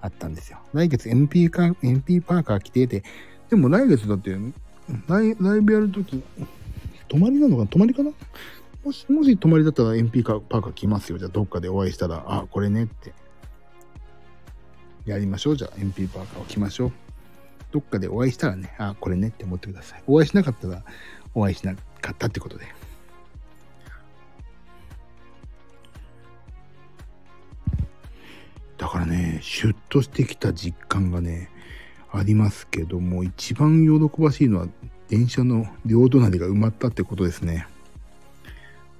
あったんですよ。来月 MP か MP パーカー来てて、でも来月だってライ、ライブやるとき、泊まりなのかな？泊まりかな？もし、もし泊まりだったら MP パーカー来ますよ。じゃあどっかでお会いしたら、あ、これねって。やりましょう。じゃあ MP パーカーを着ましょう。どっかでお会いしたらね、あ、これねって思ってください。お会いしなかったら、お会いしなかったってことで。だからね、シュッとしてきた実感がね、ありますけども、一番喜ばしいのは、電車の両隣が埋まったってことですね。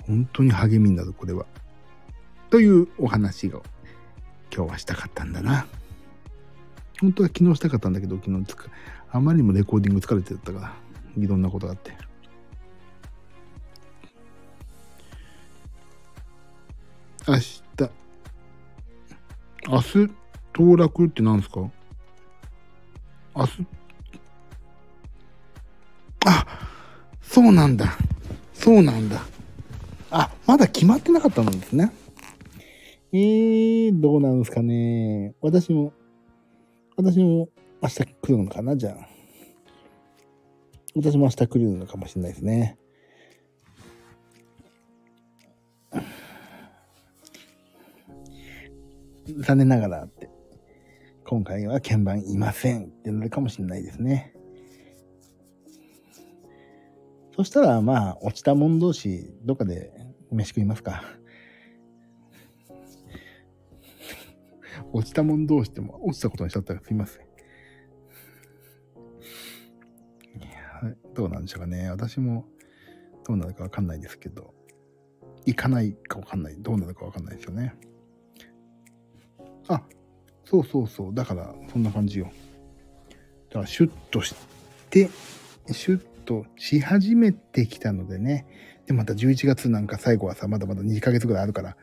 本当に励みになる、これは。というお話を今日はしたかったんだな。本当は昨日したかったんだけど、昨日つか、あまりにもレコーディング疲れてたから、いろんなことがあって。明日、明日、当落って何すか？明日、あ、そうなんだ。そうなんだ。あ、まだ決まってなかったんですね。えー、どうなんですかね。私も私も明日来るのかなじゃあ。私も明日来るのかもしれないですね。残念ながらって、今回は鍵盤いませんってなるかもしれないですね。そしたら、まあ、落ちたもん同士、どっかで飯食いますか。落ちたもん同士でも落ちたことにしちゃったらすいません。どうなんでしょうかね。私もどうなるかわかんないですけど、行かないかわかんない。どうなるかわかんないですよね。あ、そうそうそう。だから、そんな感じよ。だから、シュッとして、シュッとし始めてきたのでね。で、また11月なんか最後はさ、まだまだ2ヶ月ぐらいあるから、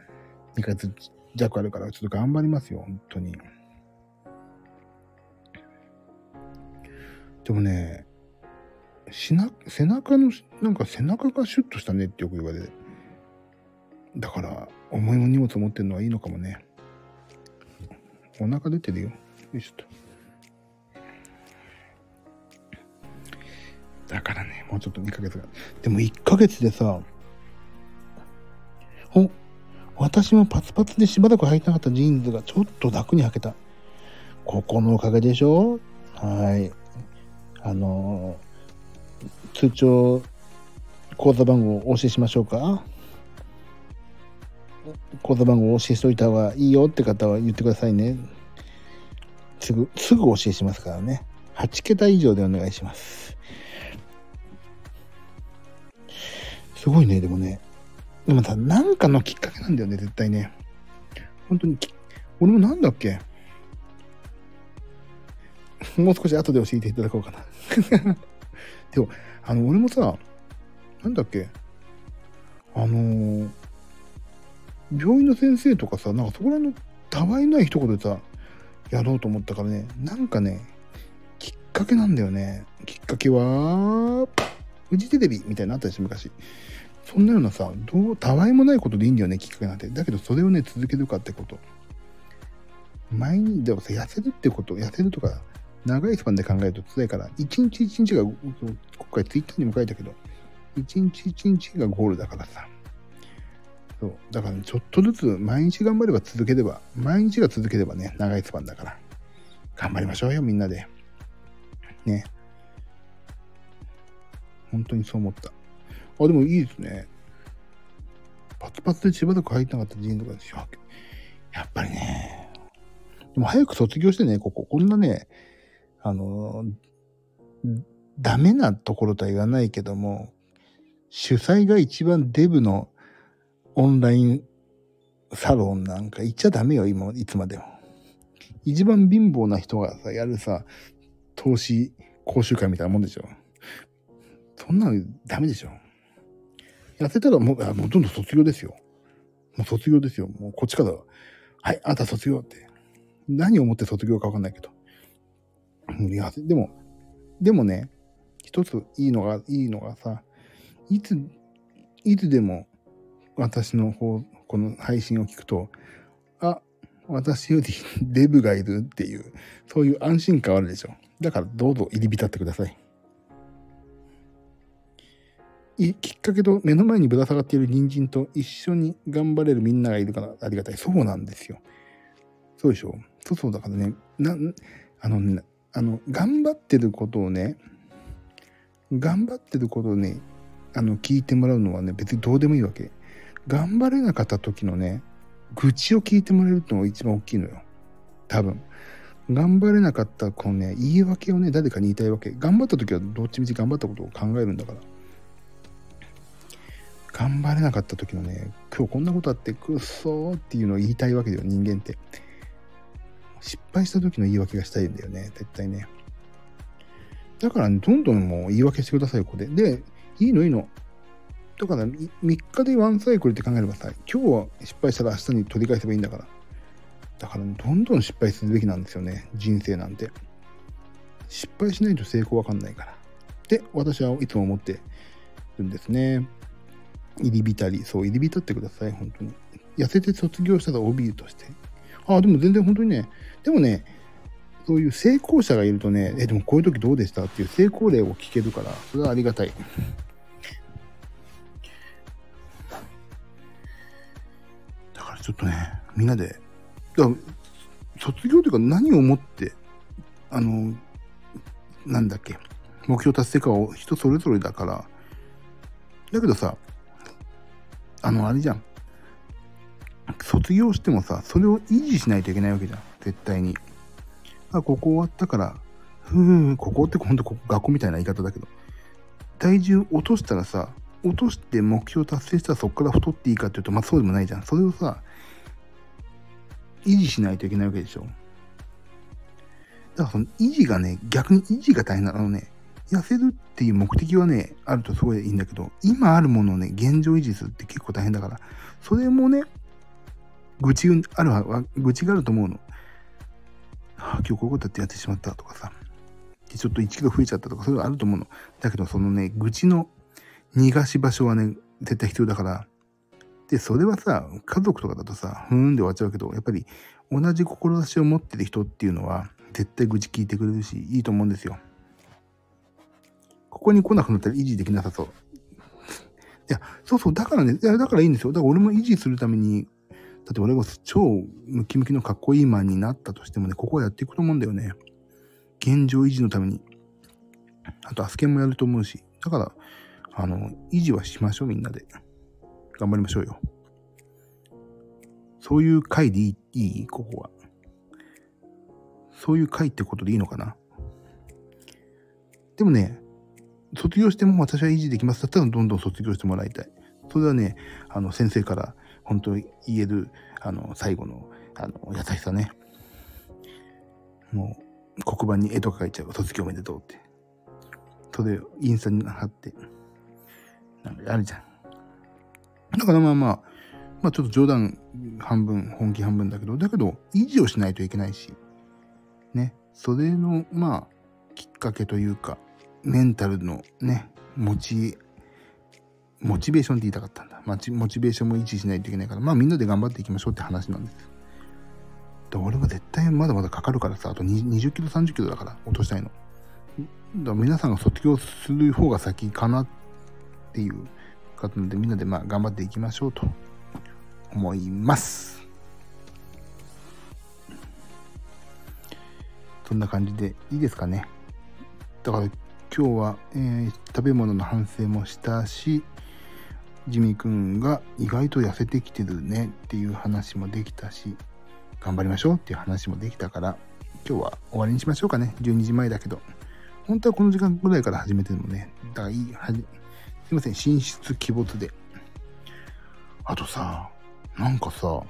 2ヶ月弱あるから、ちょっと頑張りますよ、本当に。でもね、しな、背中の、なんか背中がシュッとしたねってよく言われて。だから、重い荷物持ってるのはいいのかもね。お腹出てるよ。よいしょと。だからね、もうちょっと2ヶ月が。でも1ヶ月でさ、お、私もパツパツでしばらく履いてなかったジーンズがちょっと楽に履けた。ここのおかげでしょ？はい。あの通帳、口座番号をお教えしましょうか？口座番号を教えしといた方がいいよって方は言ってくださいね。すぐ、すぐ教えしますからね。8桁以上でお願いします。すごいね、でもね。でもさ、なんかのきっかけなんだよね、絶対ね。本当に、俺もなんだっけ？もう少し後で教えていただこうかな。でも、あの、俺もさ、なんだっけ？あのー、病院の先生とかさ、なんかそこら辺のたわいない一言でさ、やろうと思ったからね、なんかね、きっかけなんだよね。きっかけは、フジテレビみたいなのあったでしょ、昔。そんなようなさ、どう、たわいもないことでいいんだよね、きっかけなんて。だけど、それをね、続けるかってこと。前に、でもさ、痩せるってこと、痩せるとか、長いスパンで考えると辛いから、一日一日が、今回ツイッターにも書いたけど、一日一日がゴールだからさ。そう。だから、ね、ちょっとずつ毎日頑張れば続ければ、毎日が続ければね、長いスパンだから。頑張りましょうよ、みんなで。ね。本当にそう思った。あ、でもいいですね。パツパツでしばらく入ってなかった人とかでしょ。やっぱりね。でも早く卒業してね、ここ。こんなね、あの、ダメなところとは言わないけども、主催が一番デブのオンラインサロンなんか行っちゃダメよ、今、いつまでも。一番貧乏な人がさ、やるさ、投資講習会みたいなもんでしょ。そんなのダメでしょ。痩せたらもう、もうどんどん卒業ですよ。もう卒業ですよ。もうこっちから、はい、あんた卒業って。何をもって卒業かわかんないけど。いや、でも、でもね、一ついいのが、いいのがさ、いつ、いつでも私の方、この配信を聞くと、あ、私より デブがいるっていう、そういう安心感あるでしょ。だからどうぞ入り浸ってください。いきっかけと目の前にぶら下がっている人参と一緒に頑張れるみんながいるからありがたい。そうなんですよ。そうでしょそうそうだからね、な、あのね、あの、頑張ってることをね、頑張ってることをね、あの、聞いてもらうのはね、別にどうでもいいわけ。頑張れなかった時のね、愚痴を聞いてもらえるってのが一番大きいのよ。多分。頑張れなかったこのね、言い訳をね、誰かに言いたいわけ。頑張った時はどっちみち頑張ったことを考えるんだから。頑張れなかった時のね、今日こんなことあってくっそーっていうのを言いたいわけだよ、人間って。失敗した時の言い訳がしたいんだよね、絶対ね。だから、ね、どんどんもう言い訳してください、ここで。で、いいのいいの。だから3日でワンサイクルって考えればさ、今日は失敗したら明日に取り返せばいいんだから。だから、どんどん失敗するべきなんですよね、人生なんて。失敗しないと成功わかんないから。で、私はいつも思ってるんですね。入り浸り、そう、入り浸ってください、本当に。痩せて卒業したら OB として。ああ、でも全然本当にね、でもね、そういう成功者がいるとね、え、でもこういう時どうでした？っていう成功例を聞けるから、それはありがたい。ちょっとね、みんなで、だ卒業というか何をもって、あの、なんだっけ、目標達成かを人それぞれだから、だけどさ、あの、あれじゃん。卒業してもさ、それを維持しないといけないわけじゃん。絶対に。あ、ここ終わったから、ふー、ここってほんとここ学校みたいな言い方だけど、体重落としたらさ、落として目標達成したらそこから太っていいかっていうと、まあそうでもないじゃん。それをさ、維持しないといけないわけでしょ。だからその維持がね、逆に維持が大変なのね、痩せるっていう目的はね、あるとすごいいいんだけど、今あるものをね、現状維持するって結構大変だから、それもね、愚痴あるわ、愚痴があると思うの。はあ、今日こういうことやってやってしまったとかさ、ちょっと1キロ増えちゃったとか、そういうのあると思うの。だけど、そのね、愚痴の逃がし場所はね、絶対必要だから、で、それはさ、家族とかだとさ、ふーんで終わっちゃうけど、やっぱり同じ志を持ってる人っていうのは、絶対愚痴聞いてくれるし、いいと思うんですよ。ここに来なくなったら維持できなさそう。いや、そうそう、だからね、いや、だからいいんですよ。だから俺も維持するために、だって俺が超ムキムキのかっこいいマンになったとしてもね、ここはやっていくと思うんだよね。現状維持のために。あと、アスケンもやると思うし。だから、あの、維持はしましょう、みんなで。頑張りましょうよ。そういう回でいいいいここは。そういう回ってことでいいのかな。でもね、卒業しても私は維持できますだったらどんどん卒業してもらいたい。それはね、あの、先生から本当に言える、あの、最後の、あの、優しさね。もう、黒板に絵とか書いちゃう。卒業おめでとうって。それをインスタに貼って。なんかあるじゃん。だからまあまあ、まあちょっと冗談半分、本気半分だけど、だけど、維持をしないといけないし、ね。それの、まあ、きっかけというか、メンタルのね、モチ、モチベーションって言いたかったんだ。まあ、モチベーションも維持しないといけないから、まあみんなで頑張っていきましょうって話なんです。で俺は絶対まだまだかかるからさ、あと20キロ、30キロだから落としたいの。だから皆さんが卒業する方が先かなっていう方でみんなでまあ頑張っていきましょうと思います。そんな感じでいいですかね。だから今日は、えー、食べ物の反省もしたし、ジミーくんが意外と痩せてきてるねっていう話もできたし、頑張りましょうっていう話もできたから、今日は終わりにしましょうかね。12時前だけど。本当はこの時間ぐらいから始めてるのね。だからいい、いません、寝室鬼没で。あとさ、なんかさ、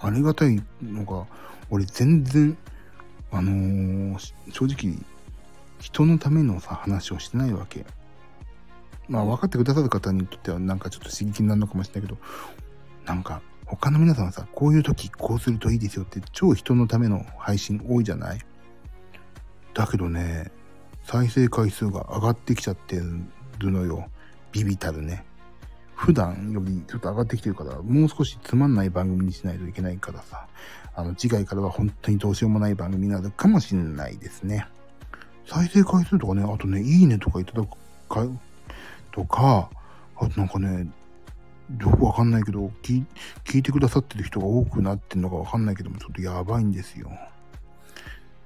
ありがたいのが、俺全然、あのー、正直、人のためのさ、話をしてないわけ。まあ、分かってくださる方にとっては、なんかちょっと刺激になるのかもしれないけど、なんか、他の皆さんはさ、こういう時こうするといいですよって超人のための配信多いじゃない？だけどね、再生回数が上がってきちゃってるのよ。ビビたるね。普段よりちょっと上がってきてるから、もう少しつまんない番組にしないといけないからさ、あの、次回からは本当にどうしようもない番組になるかもしれないですね。再生回数とかね、あとね、いいねとかいただくか、とか、あとなんかね、よくわかんないけど聞、聞いてくださってる人が多くなってんのかわかんないけども、ちょっとやばいんですよ。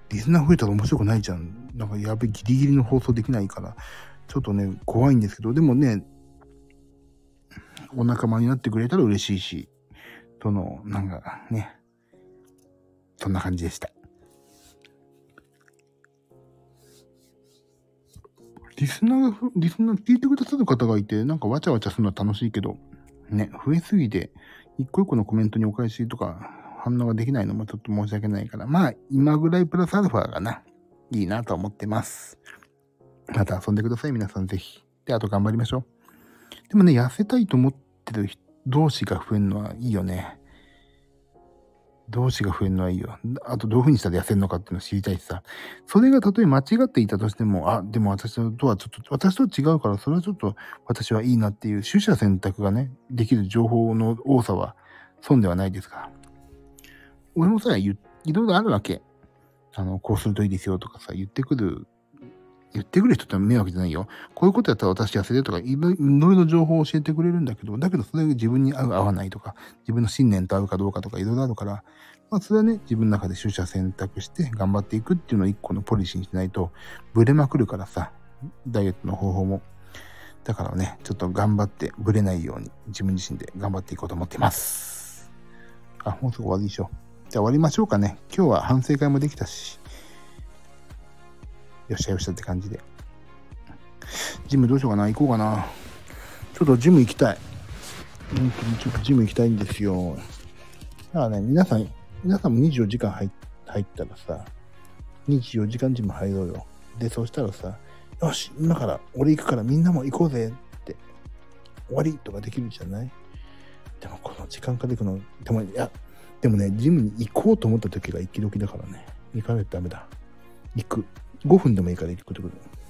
リスナー増えたら面白くないじゃん。なんかやべ、ギリギリの放送できないから、ちょっとね、怖いんですけど、でもね、お仲間になってくれたら嬉しいし、その、なんかね、そんな感じでした。リスナー、リスナー聞いてくださる方がいて、なんかわちゃわちゃするのは楽しいけど、ね、増えすぎて、一個一個のコメントにお返しとか、反応ができないのもちょっと申し訳ないから、まあ、今ぐらいプラスアルファがな、いいなと思ってます。また遊んでください、皆さんぜひ。で、あと頑張りましょう。でもね、痩せたいと思ってる同士が増えるのはいいよね。同士が増えるのはいいよ。あとどういう風にしたら痩せるのかっていうのを知りたいしさ。それがたとえ間違っていたとしても、あ、でも私とはちょっと、私と違うから、それはちょっと私はいいなっていう取捨選択がね、できる情報の多さは損ではないですから。俺もさ、いろいろあるわけ。あの、こうするといいですよとかさ、言ってくる、言ってくる人って迷惑じゃないよ。こういうことやったら私痩せてとか、いろいろ情報を教えてくれるんだけど、だけどそれが自分に合う合わないとか、自分の信念と合うかどうかとかいろいろあるから、まあそれはね、自分の中で取捨選択して頑張っていくっていうのを一個のポリシーにしないと、ブレまくるからさ、ダイエットの方法も。だからね、ちょっと頑張ってブレないように自分自身で頑張っていこうと思っています。あ、もうすぐ終わりでしょ。じゃあ終わりましょうかね。今日は反省会もできたし。よっしゃよっしゃって感じで。ジムどうしようかな？行こうかな。ちょっとジム行きたい。うんちょっとジム行きたいんですよ。だからね、皆さん、皆さんも24時間入ったらさ、24時間ジム入ろうよ。で、そしたらさ、よし、今から俺行くからみんなも行こうぜって、終わりとかできるじゃない？でもこの時間から行くの、でも、いや、でもね、ジムに行こうと思った時がき時だからね。行かないとダメだ。行く。5分でもいいから行くってこと。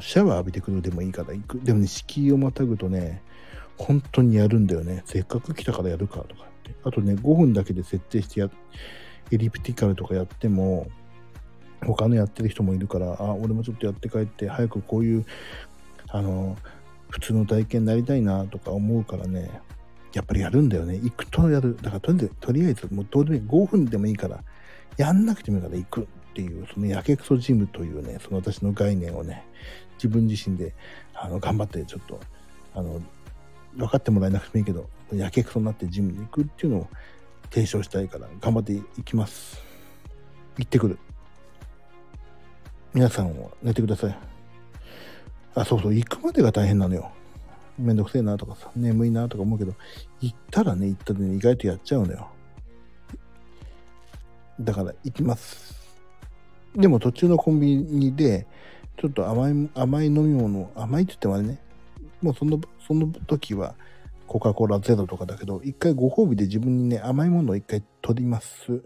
シャワー浴びてくるでもいいから行く。でもね、敷居をまたぐとね、本当にやるんだよね。せっかく来たからやるかとかって。あとね、5分だけで設定してや、エリプティカルとかやっても、他のやってる人もいるから、あ、俺もちょっとやって帰って、早くこういう、あの、普通の体験になりたいなとか思うからね、やっぱりやるんだよね。行くとやる。だからとりあえず、とりあえずもうどうでもいい。5分でもいいから、やんなくてもいいから行くっていう、そのやけくそジムというね、その私の概念をね、自分自身で、あの、頑張ってちょっと、あの、分かってもらえなくてもいいけど、やけくそになってジムに行くっていうのを提唱したいから、頑張っていきます。行ってくる。皆さんは寝てください。あ、そうそう、行くまでが大変なのよ。めんどくせえなとかさ、眠いなとか思うけど、行ったらね、行ったらね、意外とやっちゃうのよ。だから行きます。でも途中のコンビニで、ちょっと甘い、甘い飲み物、甘いって言ってもあれね、もうその、その時はコカ・コーラゼロとかだけど、一回ご褒美で自分にね、甘いものを一回取ります。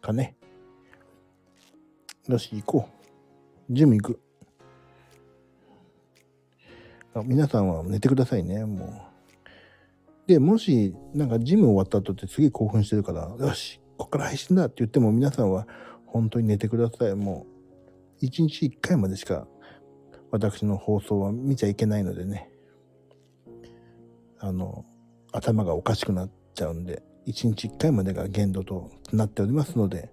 かね。よし、行こう。ジム行く。あ皆さんは寝てくださいね、もう。で、もし、なんかジム終わった後ってすげえ興奮してるから、よし、こっから配信だって言っても皆さんは本当に寝てください。もう、一日一回までしか私の放送は見ちゃいけないのでね。あの、頭がおかしくなっちゃうんで、一日一回までが限度となっておりますので、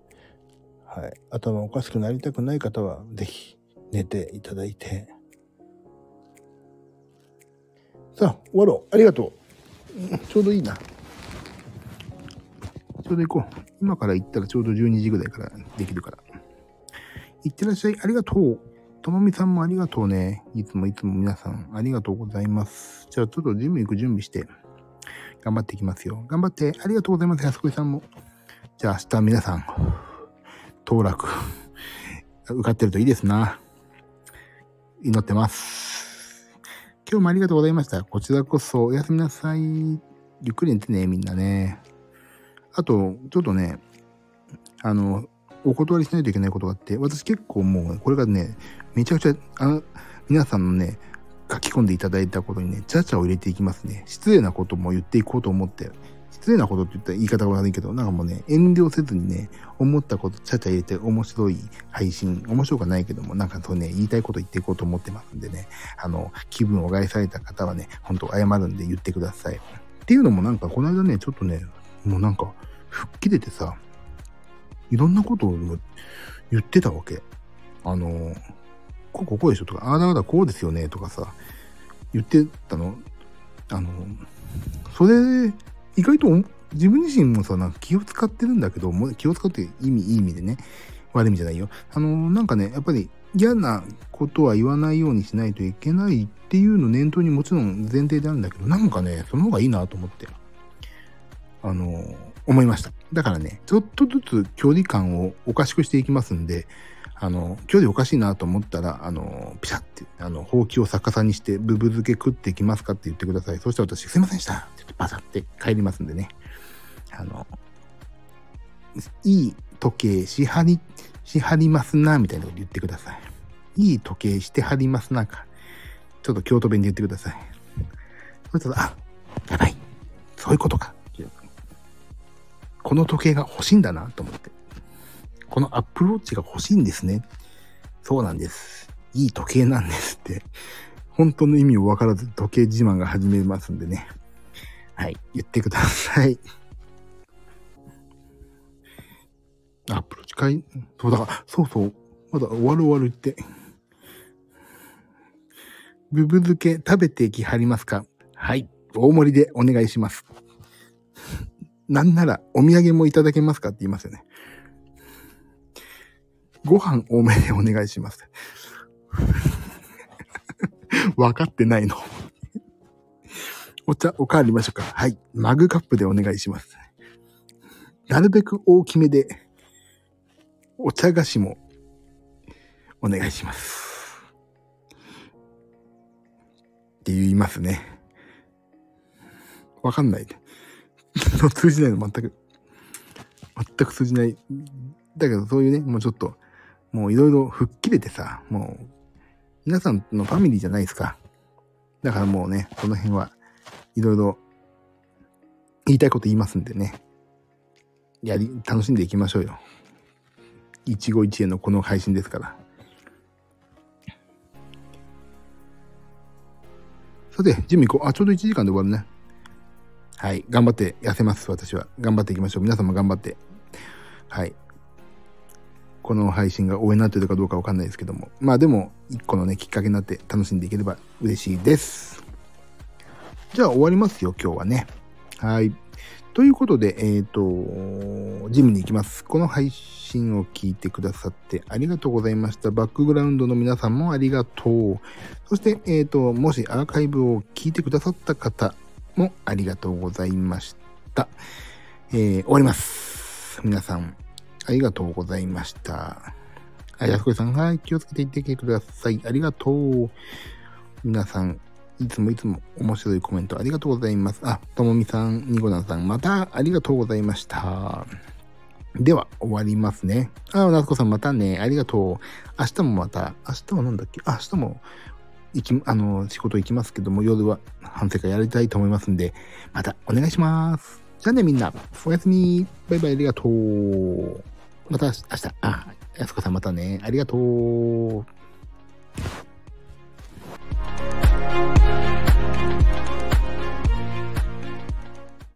はい。頭おかしくなりたくない方は、ぜひ寝ていただいて。さあ、終わろう。ありがとう。ちょうどいいな。ちょうど行こう。今から行ったらちょうど12時ぐらいからできるから。行ってらっしゃい。ありがとう。ともみさんもありがとうね。いつもいつも皆さんありがとうございます。じゃあちょっとジム行く準備して、頑張っていきますよ。頑張って。ありがとうございます。安子さんも。じゃあ明日皆さん、当落、受かってるといいですな。祈ってます。今日もありがとうございました。こちらこそおやすみなさい。ゆっくり寝てね、みんなね。あと、ちょっとね、あの、お断りしないといけないことがあって、私結構もう、これがね、めちゃくちゃ、あの、皆さんのね、書き込んでいただいたことにね、ちゃちゃを入れていきますね。失礼なことも言っていこうと思って、失礼なことって言ったら言い方が悪いけど、なんかもうね、遠慮せずにね、思ったことちゃちゃ入れて面白い配信、面白くないけども、なんかそうね、言いたいこと言っていこうと思ってますんでね、あの、気分を害された方はね、ほんと謝るんで言ってください。っていうのもなんか、この間ね、ちょっとね、もうなんか、吹っ切れてさ、いろんなことを言ってたわけ。あの、こここうでしょとか、ああだあだこうですよねとかさ、言ってたの。あの、それ、意外と自分自身もさ、なんか気を使ってるんだけど、気を使って意味、いい意味でね。悪い意味じゃないよ。あの、なんかね、やっぱり嫌なことは言わないようにしないといけないっていうの念頭にもちろん前提であるんだけど、なんかね、その方がいいなと思って。あの、思いました。だからね、ちょっとずつ距離感をおかしくしていきますんで、あの、距離おかしいなと思ったら、あの、ピシャって、あの、ほうきを逆さにして、ブブ漬け食っていきますかって言ってください。そしたら私、すいませんでしたって言ってパサって帰りますんでね。あの、いい時計しはり、しはりますな、みたいなこと言ってください。いい時計してはりますなか。ちょっと京都弁で言ってください。そしたら、あ、やばい。そういうことか。この時計が欲しいんだなと思って。このアップローチが欲しいんですね。そうなんです。いい時計なんですって。本当の意味を分からず時計自慢が始めますんでね。はい。言ってください。アップローチ買い、そうだから、そうそう。まだ終わる終わるって。ブブ漬け食べてきはりますか？はい。大盛りでお願いします。なんならお土産もいただけますかって言いますよね。ご飯多めでお願いします。分かってないの。お茶、おかわりましょうか。はい。マグカップでお願いします。なるべく大きめで、お茶菓子もお願いします。って言いますね。わかんない。通じないの全く。全く通じない。だけどそういうね、もうちょっと、もういろいろ吹っ切れてさ、もう、皆さんのファミリーじゃないですか。だからもうね、この辺はいろいろ言いたいこと言いますんでね。やり、楽しんでいきましょうよ。一期一会のこの配信ですから。さて、ジム行こう。あ、ちょうど1時間で終わるね。はい。頑張って痩せます、私は。頑張っていきましょう。皆さんも頑張って。はい。この配信が応援になってるかどうかわかんないですけども。まあでも、一個のね、きっかけになって楽しんでいければ嬉しいです。じゃあ終わりますよ、今日はね。はい。ということで、えっ、ー、と、ジムに行きます。この配信を聞いてくださってありがとうございました。バックグラウンドの皆さんもありがとう。そして、えっ、ー、と、もしアーカイブを聞いてくださった方、もありがとうございました。えー、終わります。皆さん、ありがとうございました。あ、安子さん、はい、気をつけていってきてください。ありがとう。皆さん、いつもいつも面白いコメントありがとうございます。あ、ともみさん、にごなさん、またありがとうございました。では、終わりますね。あ、夏子さんまたね。ありがとう。明日もまた、明日は何だっけ、明日も、行き、あの、仕事行きますけども、夜は反省会やりたいと思いますんで、またお願いします。じゃあね、みんな。おやすみ。バイバイ、ありがとう。また明日、あ、安子さんまたね。ありがとう。